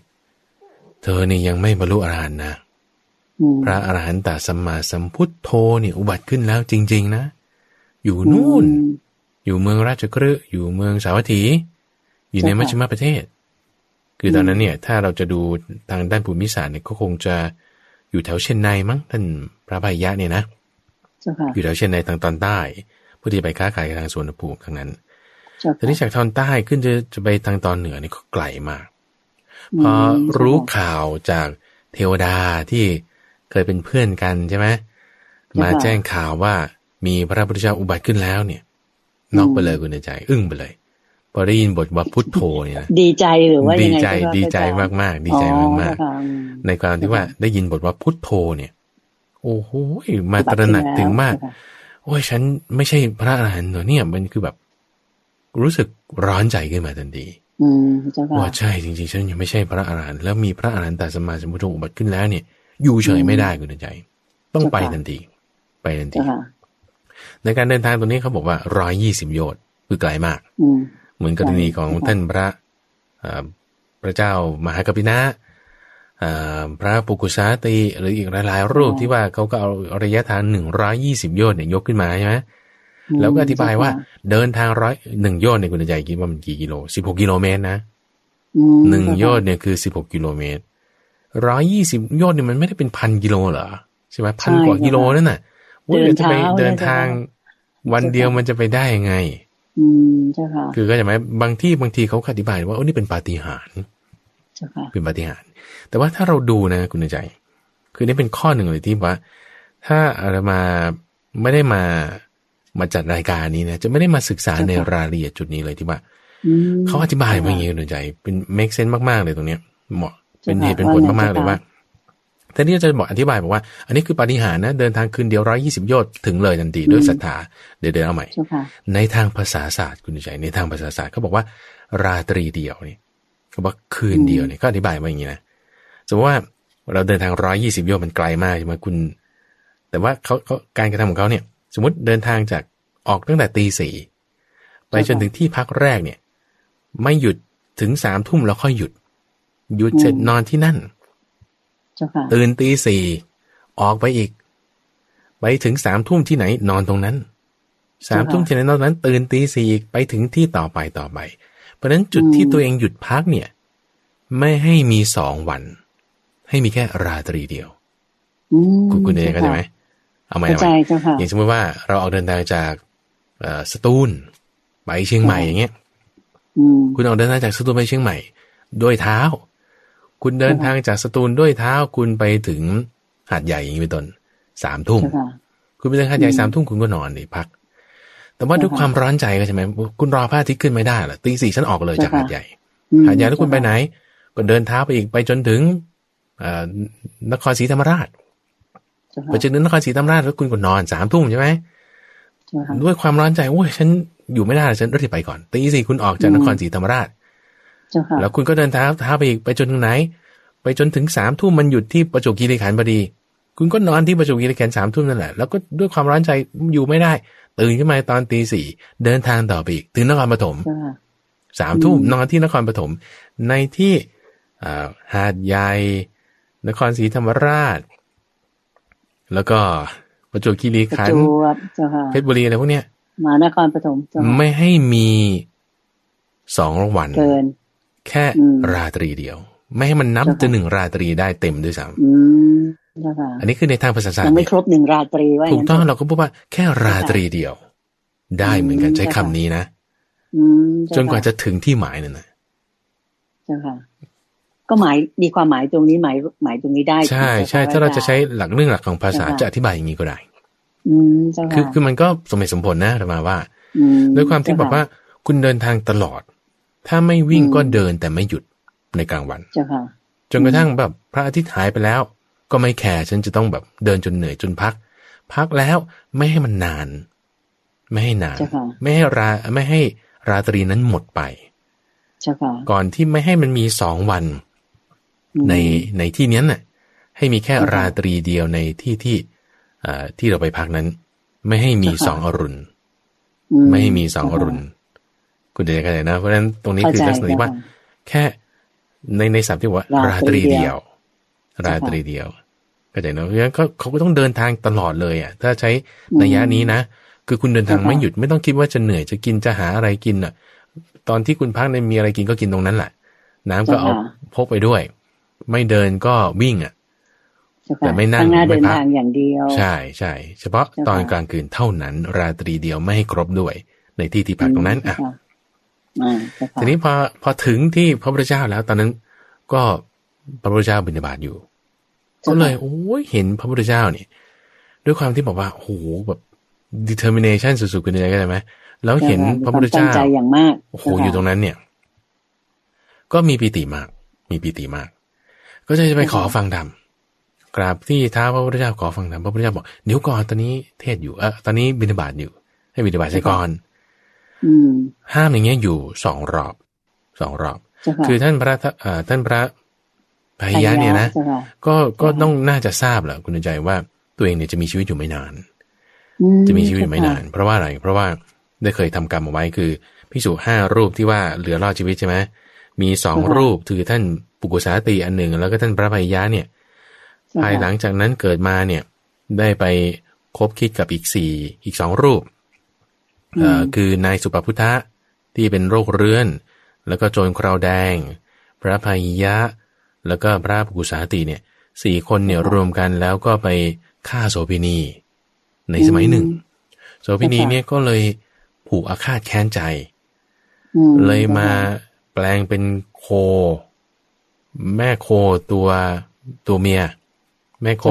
เธอนี่ยังไม่บรรลุอรหันต์นะพระอรหันตสัมมาสัมพุทโธเนี่ยอุบัติขึ้นแล้วจริง ๆ นะ อยู่นู่น อยู่เมืองราชกฤห์อยู่เมืองสาวัตถี อยู่ในมัชฌิมประเทศ คือตอนนั้นเนี่ยถ้าเราจะดูทางด้านภูมิศาสตร์เนี่ยก็คงจะอยู่แถวเชนไนมั้งท่านพระพายะเนี่ยนะอยู่แถวเชนไนทางตอนใต้เพื่อที่ไปค้าขายทางสวนภูมิทางนั้นแต่ที่จากตอนใต้ขึ้นจะจะไปทางตอนเหนือนี่ก็ไกลมากพอรู้ข่าวจากเทวดาที่เคยเป็นเพื่อนกันใช่ไหมมาแจ้งข่าวว่ามีพระพุทธเจ้าอุบัติขึ้นแล้วเนี่ยนอกไปเลยคุณใจ อึ้งไปเลย พอได้ยินบทว่าพุทโธเนี่ยดีใจหรือว่าดีใจดีใจมากมากดีใจมากมากในความที่ว่าได้ยินบทว่าพุทโธเนี่ย โอ้โหมาตระหนักถึงมาก โอ้ยฉันไม่ใช่พระอรหันต์เเนี่ย มันคือแบบ รู้สึกร้อนใจขึ้นมาทันทีว่าใช่จริงๆ ฉันยังไม่ใช่พระอรหันต์แล้วมีพระอรหันต์แต่สมาสมุทโธอุบัติขึ้นแล้วเนี่ย อยู่เฉยไม่ได้คุณใจ ต้องไปทันทีไปทันทีในการเดินทางตัวนี้เขาบอกว่าร้อยยี่สิบโยชน์คือไกลมากเห มือนกรณีของท่านพระพระเจ้ามหากปินะพระปุกุชาตีหรืออีกหลายๆ รูปที่ว่าเขาก็เอาระยะทางหนึ่งร้อยี่สิบโยชน์เนี่ยยกขึ้นมาใช่ไหมแล้วก็อธิบายว่าเดินทางร้อยหนึ่งโยชน์ในคุณใจคิดว่ามันกี่กิโลสิบหกกิโลเมตรนะหนึ่งโยชน์เนี่ยคือสิบหกกิโลเมตรร้อยยี่สิบยอดเนี่ยมันไม่ได้เป็นพันกิโลเหรอใช่ไหมพันกว่ากิโลนั่นน่ะว่าจะไปเดินทางวันเดียวมันจะไปได้ยังไง อืมใช่ค่ะคือก็จะไหมบางที่บางทีเขาอธิบายว่าโอ้นี่เป็นปาฏิหาริย์เป็นปาฏิหาริย์แต่ว่าถ้าเราดูนะคุณใจ คือนี่เป็นข้อหนึ่งเลยที่ว่า ถ้าอามาไม่ได้มามาจัดรายการนี้นะจะไม่ได้มาศึกษาในรายละเอียดจุดนี้เลยที่ว่าเขาอธิบายมาอย่างนี้คุณใจ เป็น make sense มากๆเลยตรงเนี้ยเหมาะเป็นเหตุเป็นผลมากๆเลยว่า แต่นี่จะบอกอธิบายบอกว่า อันนี้คือปฏิหารนะ เดินทางคืนเดียวร้อยี่สิบโยชน์ถึงเลยทันทีด้วยศรัทธาเดี๋ยวเดี๋ยวเอาใหม่ในทางภาษาศาสตร์คุณใจในทางภาษาศาสตร์เขาบอกว่า ราตรีเดียวนี่เขาบอกคืนเดียวนี่ก็อธิบายมาอย่างนี้นะสมมติว่าเราเดินทางร้อยี่สิบโยชน์มันไกลมากใช่ไหมคุณ แต่ว่าเขาเขาการกระทำของเขาเนี่ย สมมติเดินทางจากออกตั้งแต่ตีสี่ไปจนถึงที่พักแรกเนี่ย ไม่หยุดถึงสามทุ่มแล้วค่อยหยุด หยุดเสร็จนอนที่นั่น ตื่นตีสี่ออกไปอีก ไปถึงสามทุ่มที่ไหนนอนตรงนั้นสามทุ่มที่ไหนนอนนั้น ตื่นตีสี่ไปถึงที่ต่อไปต่อไป เพราะฉะนั้นจุดที่ตัวเองหยุดพักเนี่ย ไม่ให้มีสองวัน ให้มีแค่ราตรีเดียวคุณคุณเองเข้าใจไหมเอาไหมเอาไหมอย่างสมมติว่าเราเอาเดินทางจากสตูลไปเชียงใหม่อย่างเงี้ยคุณเอาเดินทางจากสตูลไปเชียงใหม่ ด้วยเท้า คุณเดินทางจากสตูลด้วยเท้าคุณไปถึงหาดใหญ่อย่างนี้เป็นต้นสามทุ่มคุณไปถึงหาดใหญ่สามทุ่มคุณก็นอนดิพัก แต่ว่าด้วยความร้อนใจก็ใช่ไหมคุณรอพระอาทิตย์ขึ้นไม่ได้หรอตีสี่ฉันออกเลยจากหาดใหญ่ หาดใหญ่แล้วคุณไปไหน ก็เดินเท้าไปอีกไปจนถึงนครศรีธรรมราชไปจนถึงนครศรีธรรมราชแล้วคุณก็นอนสามทุ่มใช่ไหมด้วยความร้อนใจโอ้ยฉันอยู่ไม่ได้ฉันรีบไปก่อนตีสี่คุณออกจากนครศรีธรรมราช แล้วคุณก็เดินเท้าเท้าไปอีกไปจนถึงไหน ไปจนถึงสามทุ่มมันหยุดที่ประจวบคีรีขันธ์พอดี คุณก็นอนที่ประจวบคีรีขันธ์สามทุ่มนั่นแหละแล้วก็ด้วยความร้อนใจอยู่ไม่ได้ ตื่นขึ้นมาตอนตีสี่เดินทางต่อไปอีกถึงนครปฐมสามทุ่มนอนที่นครปฐมในที่หาดใหญ่นครศรีธรรมราช แล้วก็ประจวบคีรีขันธ์เพชรบุรีอะไรพวกเนี้ยมานครปฐมไม่ให้มีสองวันเกิน แค่ราตรีเดียว ไม่ให้มันนับจะหนึ่งราตรีได้เต็มด้วยซ้ำอันนี้คือในทางภาษาศาสตร์ยังไม่ครบหนึ่งราตรีว่าถูกต้องเราก็พูดว่าแค่ราตรีเดียว ได้เหมือนกันใช้คำนี้นะจนกว่าจะถึงที่หมายนั่นนะเจ้าค่ะก็หมายมีความหมายตรงนี้หมายหมายตรงนี้ได้ ใช่ใช่ถ้าเราจะใช้หลักเรื่องหลักของภาษาจะอธิบายอย่างนี้ก็ได้อืมเจ้าค่ะคือคือมันก็สมเหตุสมผลนะธรรมาว่า ด้วยความที่บอกว่าคุณเดินทางตลอด ถ้าไม่วิ่งก็เดินแต่ไม่หยุดในกลางวันจนกระทั่งแบบพระอาทิตย์หายไปแล้ว ก็ไม่แคร์ฉันจะต้องแบบเดินจนเหนื่อยจนพัก พักแล้วไม่ให้มันนาน ไม่ให้นาน ไม่ให้ราไม่ให้ราตรีนั้นหมดไปก่อนที่ไม่ให้มันมีสองวันในในที่นี้น่ะ ให้มีแค่ราตรีเดียวในที่ที่ที่เราไปพักนั้น ไม่ให้มีสองอรุณ ไม่ให้มีสองอรุณ คุณจะเข้าใจนะ เพราะฉะนั้นตรงนี้คือลักษณะที่ว่า แค่ในในสัพท์ที่ว่า ราตรีเดียว ราตรีเดียวเข้าใจนะเพราะฉะนั้นเขาก็ต้องเดินทางตลอดเลยอะ ถ้าใช้ระยะนี้นะ คือคุณเดินทางไม่หยุดไม่ต้องคิดว่าจะเหนื่อยจะกินจะหาอะไรกินอะ ตอนที่คุณพักในมีอะไรกินก็กินตรงนั้นแหละ น้ำก็เอาพกไปด้วย ไม่เดินก็วิ่งอะแต่ไม่นั่งไม่พักอย่างเดียว ใช่ใช่เฉพาะตอนกลางคืนเท่านั้น ราตรีเดียวไม่ให้ครบด้วย ในที่ที่พักตรงนั้นอะ ทีนี้พอพอถึงที่พระพุทธเจ้าแล้ว ตอนนั้นก็พระพุทธเจ้าบิณฑบาตอยู่ก็เลยโอ้ยเห็นพระพุทธเจ้าเนี่ย ด้วยความที่บอกว่าโอ้โหแบบ determination สุดๆกันเลยก็ได้ไหมแล้วเห็นพระพุทธเจ้าใจอย่างมากโอ้โหอยู่ตรงนั้นเนี่ย ก็มีปีติมาก มีปีติมาก ก็จะไปขอฟังธรรมกราบที่ท้าพระพุทธเจ้าขอฟังธรรมพระพุทธเจ้าบอกเดี๋ยวก่อนตอนนี้เทศอยู่เออตอนนี้บิณฑบาตอยู่ ให้บิณฑบาตใช่ก่อน ห้ามอย่างเงี้ยอยู่สองรอบสองรอบ คือท่านพระท่านพระพายะเนี่ยนะก็ก็ต้องน่าจะทราบแหละคุณใจว่าตัวเองเนี่ยจะมีชีวิตอยู่ไม่นาน จะมีชีวิตอยู่ไม่นาน เพราะว่าอะไร เพราะว่าได้เคยทำกรรมเอาไว้คือพิสูจห้ารูปที่ว่าเหลือรอดชีวิตใช่ไหมมีสองรูปคือท่านปุกุสาตีอันหนึ่งแล้วก็ท่านพระพายะเนี่ยภายหลังจากนั้นเกิดมาเนี่ยได้ไปคบคิดกับอีกสี่อีกสองรูปเอ่อ คือนายสุปพุทธะที่เป็นโรคเรื้อน แล้วก็โจรคราวแดง พระพายะ แล้วก็พระปุกุสาตีเนี่ยสี่คนเนี่ยรวมกันแล้วก็ไปฆ่าโสพินี ในสมัยหนึ่ง โสพินีเนี่ยก็เลยผูกอาฆาตแค้นใจ เลยมาแปลงเป็นโค แม่โคตัวตัวเมีย แม่โค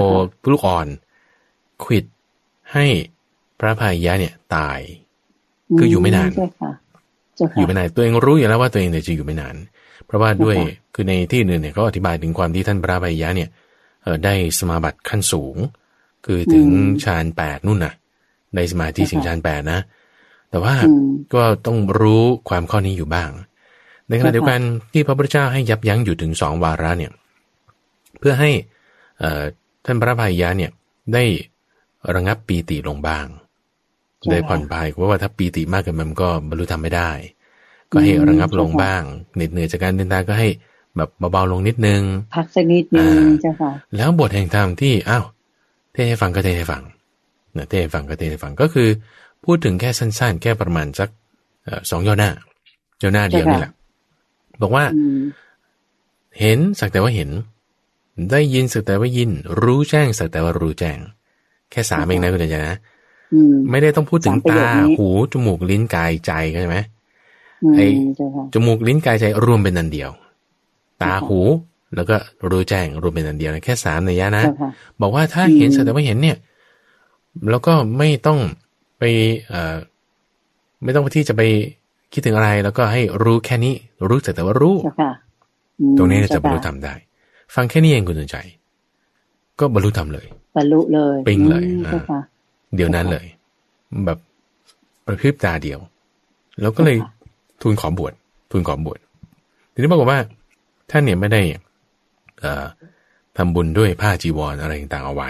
ลูกอ่อน ขิดให้พระพายะเนี่ยตาย คืออยู่ไม่นานอยู่ไม่นานตัวเองรู้อยู่แล้วว่าตัวเองเนี่ยจะอยู่ไม่นาน เพราะว่าด้วยคือในที่อื่นเนี่ยเขาอธิบายถึงความที่ท่านพระพายะเนี่ยได้สมาบัติขั้นสูง คือถึงฌานแปดนู่นนะในสมาธิถึงฌานแปดนะ แต่ว่าก็ต้องรู้ความข้อนี้อยู่บ้าง ในขณะเดียวกันที่พระพุทธเจ้าให้ยับยั้งอยู่ถึงสองวาระเนี่ย เพื่อให้ท่านพระพายะเนี่ยได้ระงับปีติลงบ้าง ได้ผ่อนคลายเพราะว่าถ้าปีติมากเกินมันก็บรรลุธรรมไม่ได้ ก็ให้ระงับลงบ้างเหน็ดเหนื่อยจากการเดินทางก็ให้แบบเบาๆลงนิดนึง พักสักนิดนึงเจ้าค่ะแล้วบทแห่งธรรมที่อ้าวเทศให้ฟังก็เทศให้ฟังนะเทศให้ฟังก็เทศให้ฟังก็คือ พูดถึงแค่สั้นๆ แค่ประมาณสักสองย่อหน้าย่อหน้าเดียวนี่แหละ บอกว่าเห็นสักแต่ว่าเห็น ได้ยินสักแต่ว่ายิน รู้แจ้งสักแต่ว่ารู้แจ้ง แค่สามเองนะคุณอาจารย์นะ ไม่ได้ต้องพูดถึงตา หูจมูกลิ้นกายใจใช่ไหมไอ้จมูกลิ้นกายใจรวมเป็นนันเดียว ตาหูแล้วก็รู้แจ้งรวมเป็นอันเดียวนะแค่สามในยะนะ บอกว่าถ้าเห็นสักแต่ว่าเห็นเนี่ย แล้วก็ไม่ต้องไปเอ่อไม่ต้องที่จะไปคิดถึงอะไร แล้วก็ให้รู้แค่นี้ รู้แต่แต่ว่ารู้ตรงนี้จะบรรลุธรรมได้ ฟังแค่นี้เองคุณสนใจ ก็บรรลุธรรมเลยบรรลุเลย ปิงเลย เดี๋ยวนั้นเลย แบบประพริบตาเดียว แล้วก็เลยทูลขอบวชทูลขอบวชทีนี้บอกว่า ท่านเนี่ยไม่ได้ทำบุญด้วยผ้าจีวรออะไรต่างๆเอาไว้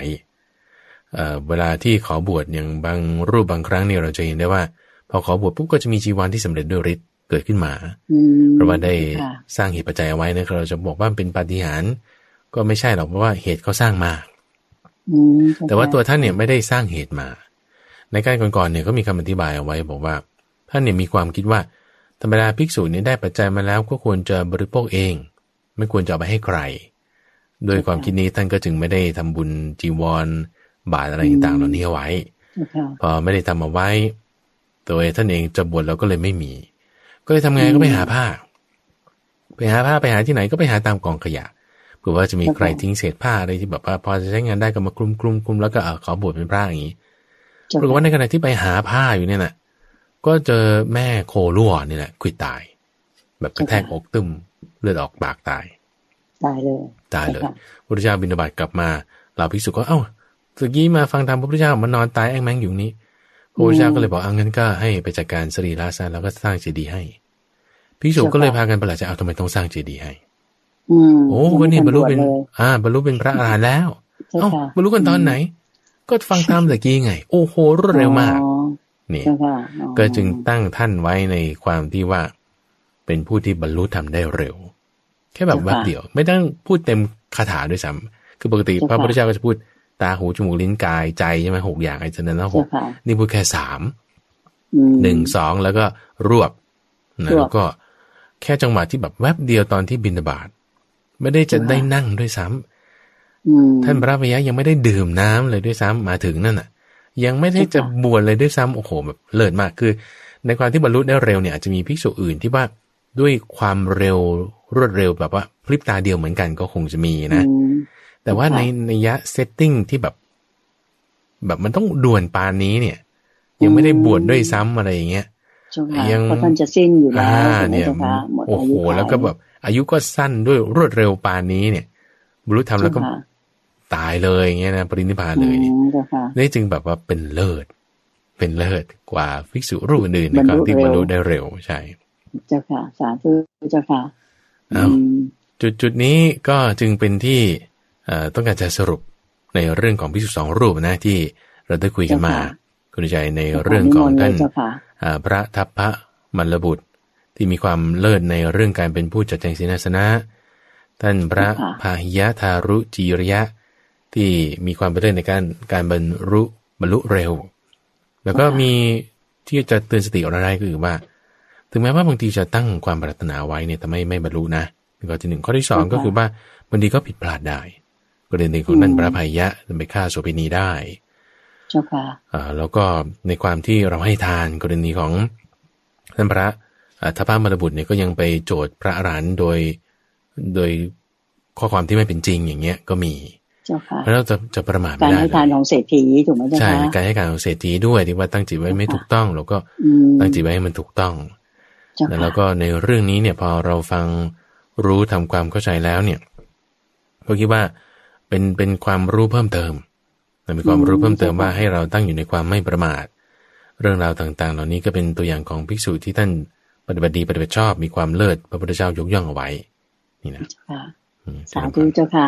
เวลาที่ขอบวชอย่างบางรูปบางครั้งเนี่ยเราจะเห็นได้ว่า พอขอบวชปุ๊บก็จะมีจีวรที่สำเร็จด้วยฤทธิ์เกิดขึ้นมาเพราะว่าได้สร้างเหตุปัจจัยเอาไว้นะเราจะบอกว่าเป็นปาฏิหาริย์ก็ไม่ใช่หรอกเพราะว่าเหตุเขาสร้างมา แต่ว่าตัวท่านเนี่ยไม่ได้สร้างเหตุมา ในการก่อนๆเนี่ยก็มีคำอธิบายเอาไว้บอกว่า ท่านเนี่ยมีความคิดว่า ธรรมดาภิกษุเนี่ยได้ปัจจัยมาแล้วก็ควรจะบริโภคเอง ไม่ควรจะเอาไปให้ใคร โดยความคิดนี้ท่านก็จึงไม่ได้ทำบุญจีวร บาตรอะไรต่างๆเหล่านี้เอาไว้ พอไม่ได้ทำเอาไว้ ตัวท่านเองจะบวชเราก็เลยไม่มี ก็เลยทำไงก็ไปหาผ้า ไปหาผ้าไปหาที่ไหนก็ไปหาตามกองขยะ เผื่อว่าจะมีใครทิ้งเศษผ้าอะไรที่แบบว่าพอจะใช้งานได้ก็มาคลุมคลุมคลุมแล้วก็เออขอบวชเป็นพระอย่างนี้ปรากฏว่าในขณะที่ไปหาผ้าอยู่เนี่ยนะก็เจอแม่โคล่วนี่แหละคุยตาย แบบกระแทกอกตึมเลือดออกปากตาย ตายเลยตายเลยพระเจ้าบินาบาตกลับมาเหล่าภิกษุก็เอ้าตะกี้มาฟังธรรมพระพุทธเจ้ามานอนตายแองแมงอยู่นี้พระพุทธเจ้าก็เลยบอกเอางั้นก็ให้ไปจัดการสรีระซะแล้วก็สร้างเจดีย์ให้พิสุก็เลยพากันประหลาดใจเอาทำไมต้องสร้างเจดีย์ให้ โอ้ก็นี่บรรลุเป็น อ่า บรรลุเป็นพระอรหันต์แล้วเอ้าบรรลุกันตอนไหน ก็ฟังตามตะกี้ไง โอ้โหรวดเร็วมาก นี่ก็จึงตั้งท่านไว้ในความที่ว่า เป็นผู้ที่บรรลุทำได้เร็ว แค่แบบแวบเดียว ไม่ต้องพูดเต็มคาถาด้วยซ้ำคือปกติพระพุทธเจ้าก็จะพูดตาหูจมูกลิ้นกายใจใช่ไหมหกอย่างไอ้เจนั้นแล้วหกนี่พูดแค่สามหนึ่งสองแล้วก็รวบนะแล้วก็แค่จังหวะที่แบบแวบเดียวตอนที่บินบาต ไม่ได้จะได้นั่งด้วยซ้ำท่านพระพยะยังไม่ได้ดื่มน้ำเลยด้วยซ้ำมาถึงนั่นอะ ยังไม่ได้จะบวชเลยด้วยซ้ำโอ้โหแบบเลิศมากคือ ในความที่บรรลุได้เร็วเนี่ยอาจจะมีภิกษุอื่นที่ว่าด้วยความเร็วรวดเร็วแบบว่าพริบตาเดียวเหมือนกันก็คงจะมีนะ แต่ว่าในในยะเซตติ้งที่แบบ แบบมันต้องด่วนปานนี้เนี่ย ยังไม่ได้บวชดด้วยซ้ำอะไรอย่างเงี้ย ยังเพราะท่านจะสิ้นอยู่แล้วเนี่ยโอ้โหแล้วก็แบบอายุก็สั้นด้วยรวดเร็วปานนี้เนี่ยบรรลุธรรมแล้วก็ตายเลยอย่างเงี้ยนะปรินิพพานเลยเนี่ยนี่จึงแบบว่าเป็นเลิศ เป็นเลิศกว่าภิกษุรูปอื่นในการที่บรรลุได้เร็วใช่ เจ้าค่ะ สาธุเจ้าค่ะจุดจุดนี้ก็จึงเป็นที่ต้องการจะสรุปในเรื่องของพิสุสองรูปนะที่เราได้คุยกันมา คุณใจในเรื่องของท่านพระทัพพระมัลลบุตรที่มีความเลิศในเรื่องการเป็นผู้จัดแจงศีนาสนะ ท่านพระพาหิยะทารุจีริยะ ที่มีความเป็นเลิศในการการบรรลุบรรลุเร็ว แล้วก็มีที่จะเตือนสติอะไรก็คือว่า ถึงแม้ว่าบางทีจะตั้งความปรารถนาไว้เนี่ยแต่ไม่ไม่บรรลุนะข้อที่หนึ่งข้อที่สองก็คือว่าบางทีก็ผิดพลาดได้กรณีของนั่นพระภัยยะไปฆ่าโสเภณีได้ เจ้าค่ะอ่าแล้วก็ในความที่เราให้ทานกรณีของท่านพระทัพพระมรบุตรเนี่ยก็ยังไปโจทย์พระอรหันต์โดยโดยข้อความที่ไม่เป็นจริงอย่างเงี้ยก็มีแล้วเราจะจะประมาทไม่ได้การให้ทานของเศรษฐีถูกไหมใช่การให้การของเศรษฐีด้วยที่ว่าตั้งจิตไว้ไม่ถูกต้องแล้วก็ตั้งจิตไว้ให้มันถูกต้องแล้วก็ในเรื่องนี้เนี่ยพอเราฟังรู้ทำความเข้าใจแล้วเนี่ยก็คิดว่าเป็นเป็นความรู้เพิ่มเติม มีความรู้เพิ่มเติมว่าให้เราตั้งอยู่ในความไม่ประมาท เรื่องราวต่างๆ เหล่านี้ก็เป็นตัวอย่างของภิกษุที่ท่านปฏิบัติดีปฏิบัติชอบมีความเลิศพระพุทธเจ้ายกย่องเอาไว้ นี่นะสาธุเจ้าค่ะ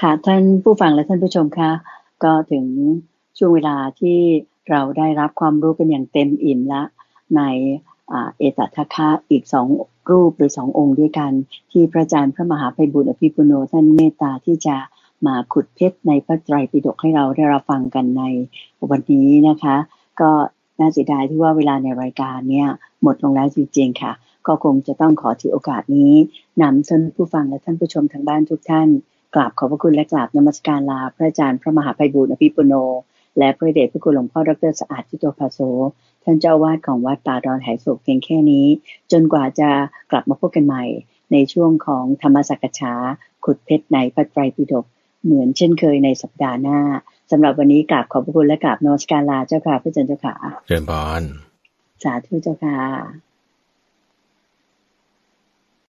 ค่ะท่านผู้ฟังและท่านผู้ชมคะก็ถึงช่วงเวลาที่เราได้รับความรู้กันอย่างเต็มอิ่มละ ในเอตทัคคะอีกสองรูปหรือสององค์ด้วยกัน ที่พระอาจารย์พระมหาภัยบุญอภิปุโนท่านเมตตาที่จะ มาขุดเพชรในพระไตรปิฎกให้เราได้รับฟังกันในวันนี้นะคะ ก็น่าเสียดายที่ว่าเวลาในรายการเนี่ยหมดลงแล้วจริงๆค่ะ ก็คงจะต้องขอถือโอกาสนี้นำท่านผู้ฟังและท่านผู้ชมทางบ้านทุกท่าน กราบขอบพระคุณและกราบนมัสการลา พระอาจารย์พระมหาภัยบุญอภิปุโน และพระเดชพระคุณหลวงพ่อดรสะอาดทิโตภาโซท่านเจ้าวาดของวัดป่าดอนไหโศกเพียงแค่นี้ จนกว่าจะกลับมาพบกันใหม่ ในช่วงของธรรมสักษาขุดเพชรในพระไตรปิฎก เหมือนเช่นเคยในสัปดาห์หน้าสำหรับวันนี้กราบขอบพระคุณและกราบนอสการลาเจ้าค่ะพระเจ้าเจ้าค่ะเจริญพรสาธุเจ้าค่ะ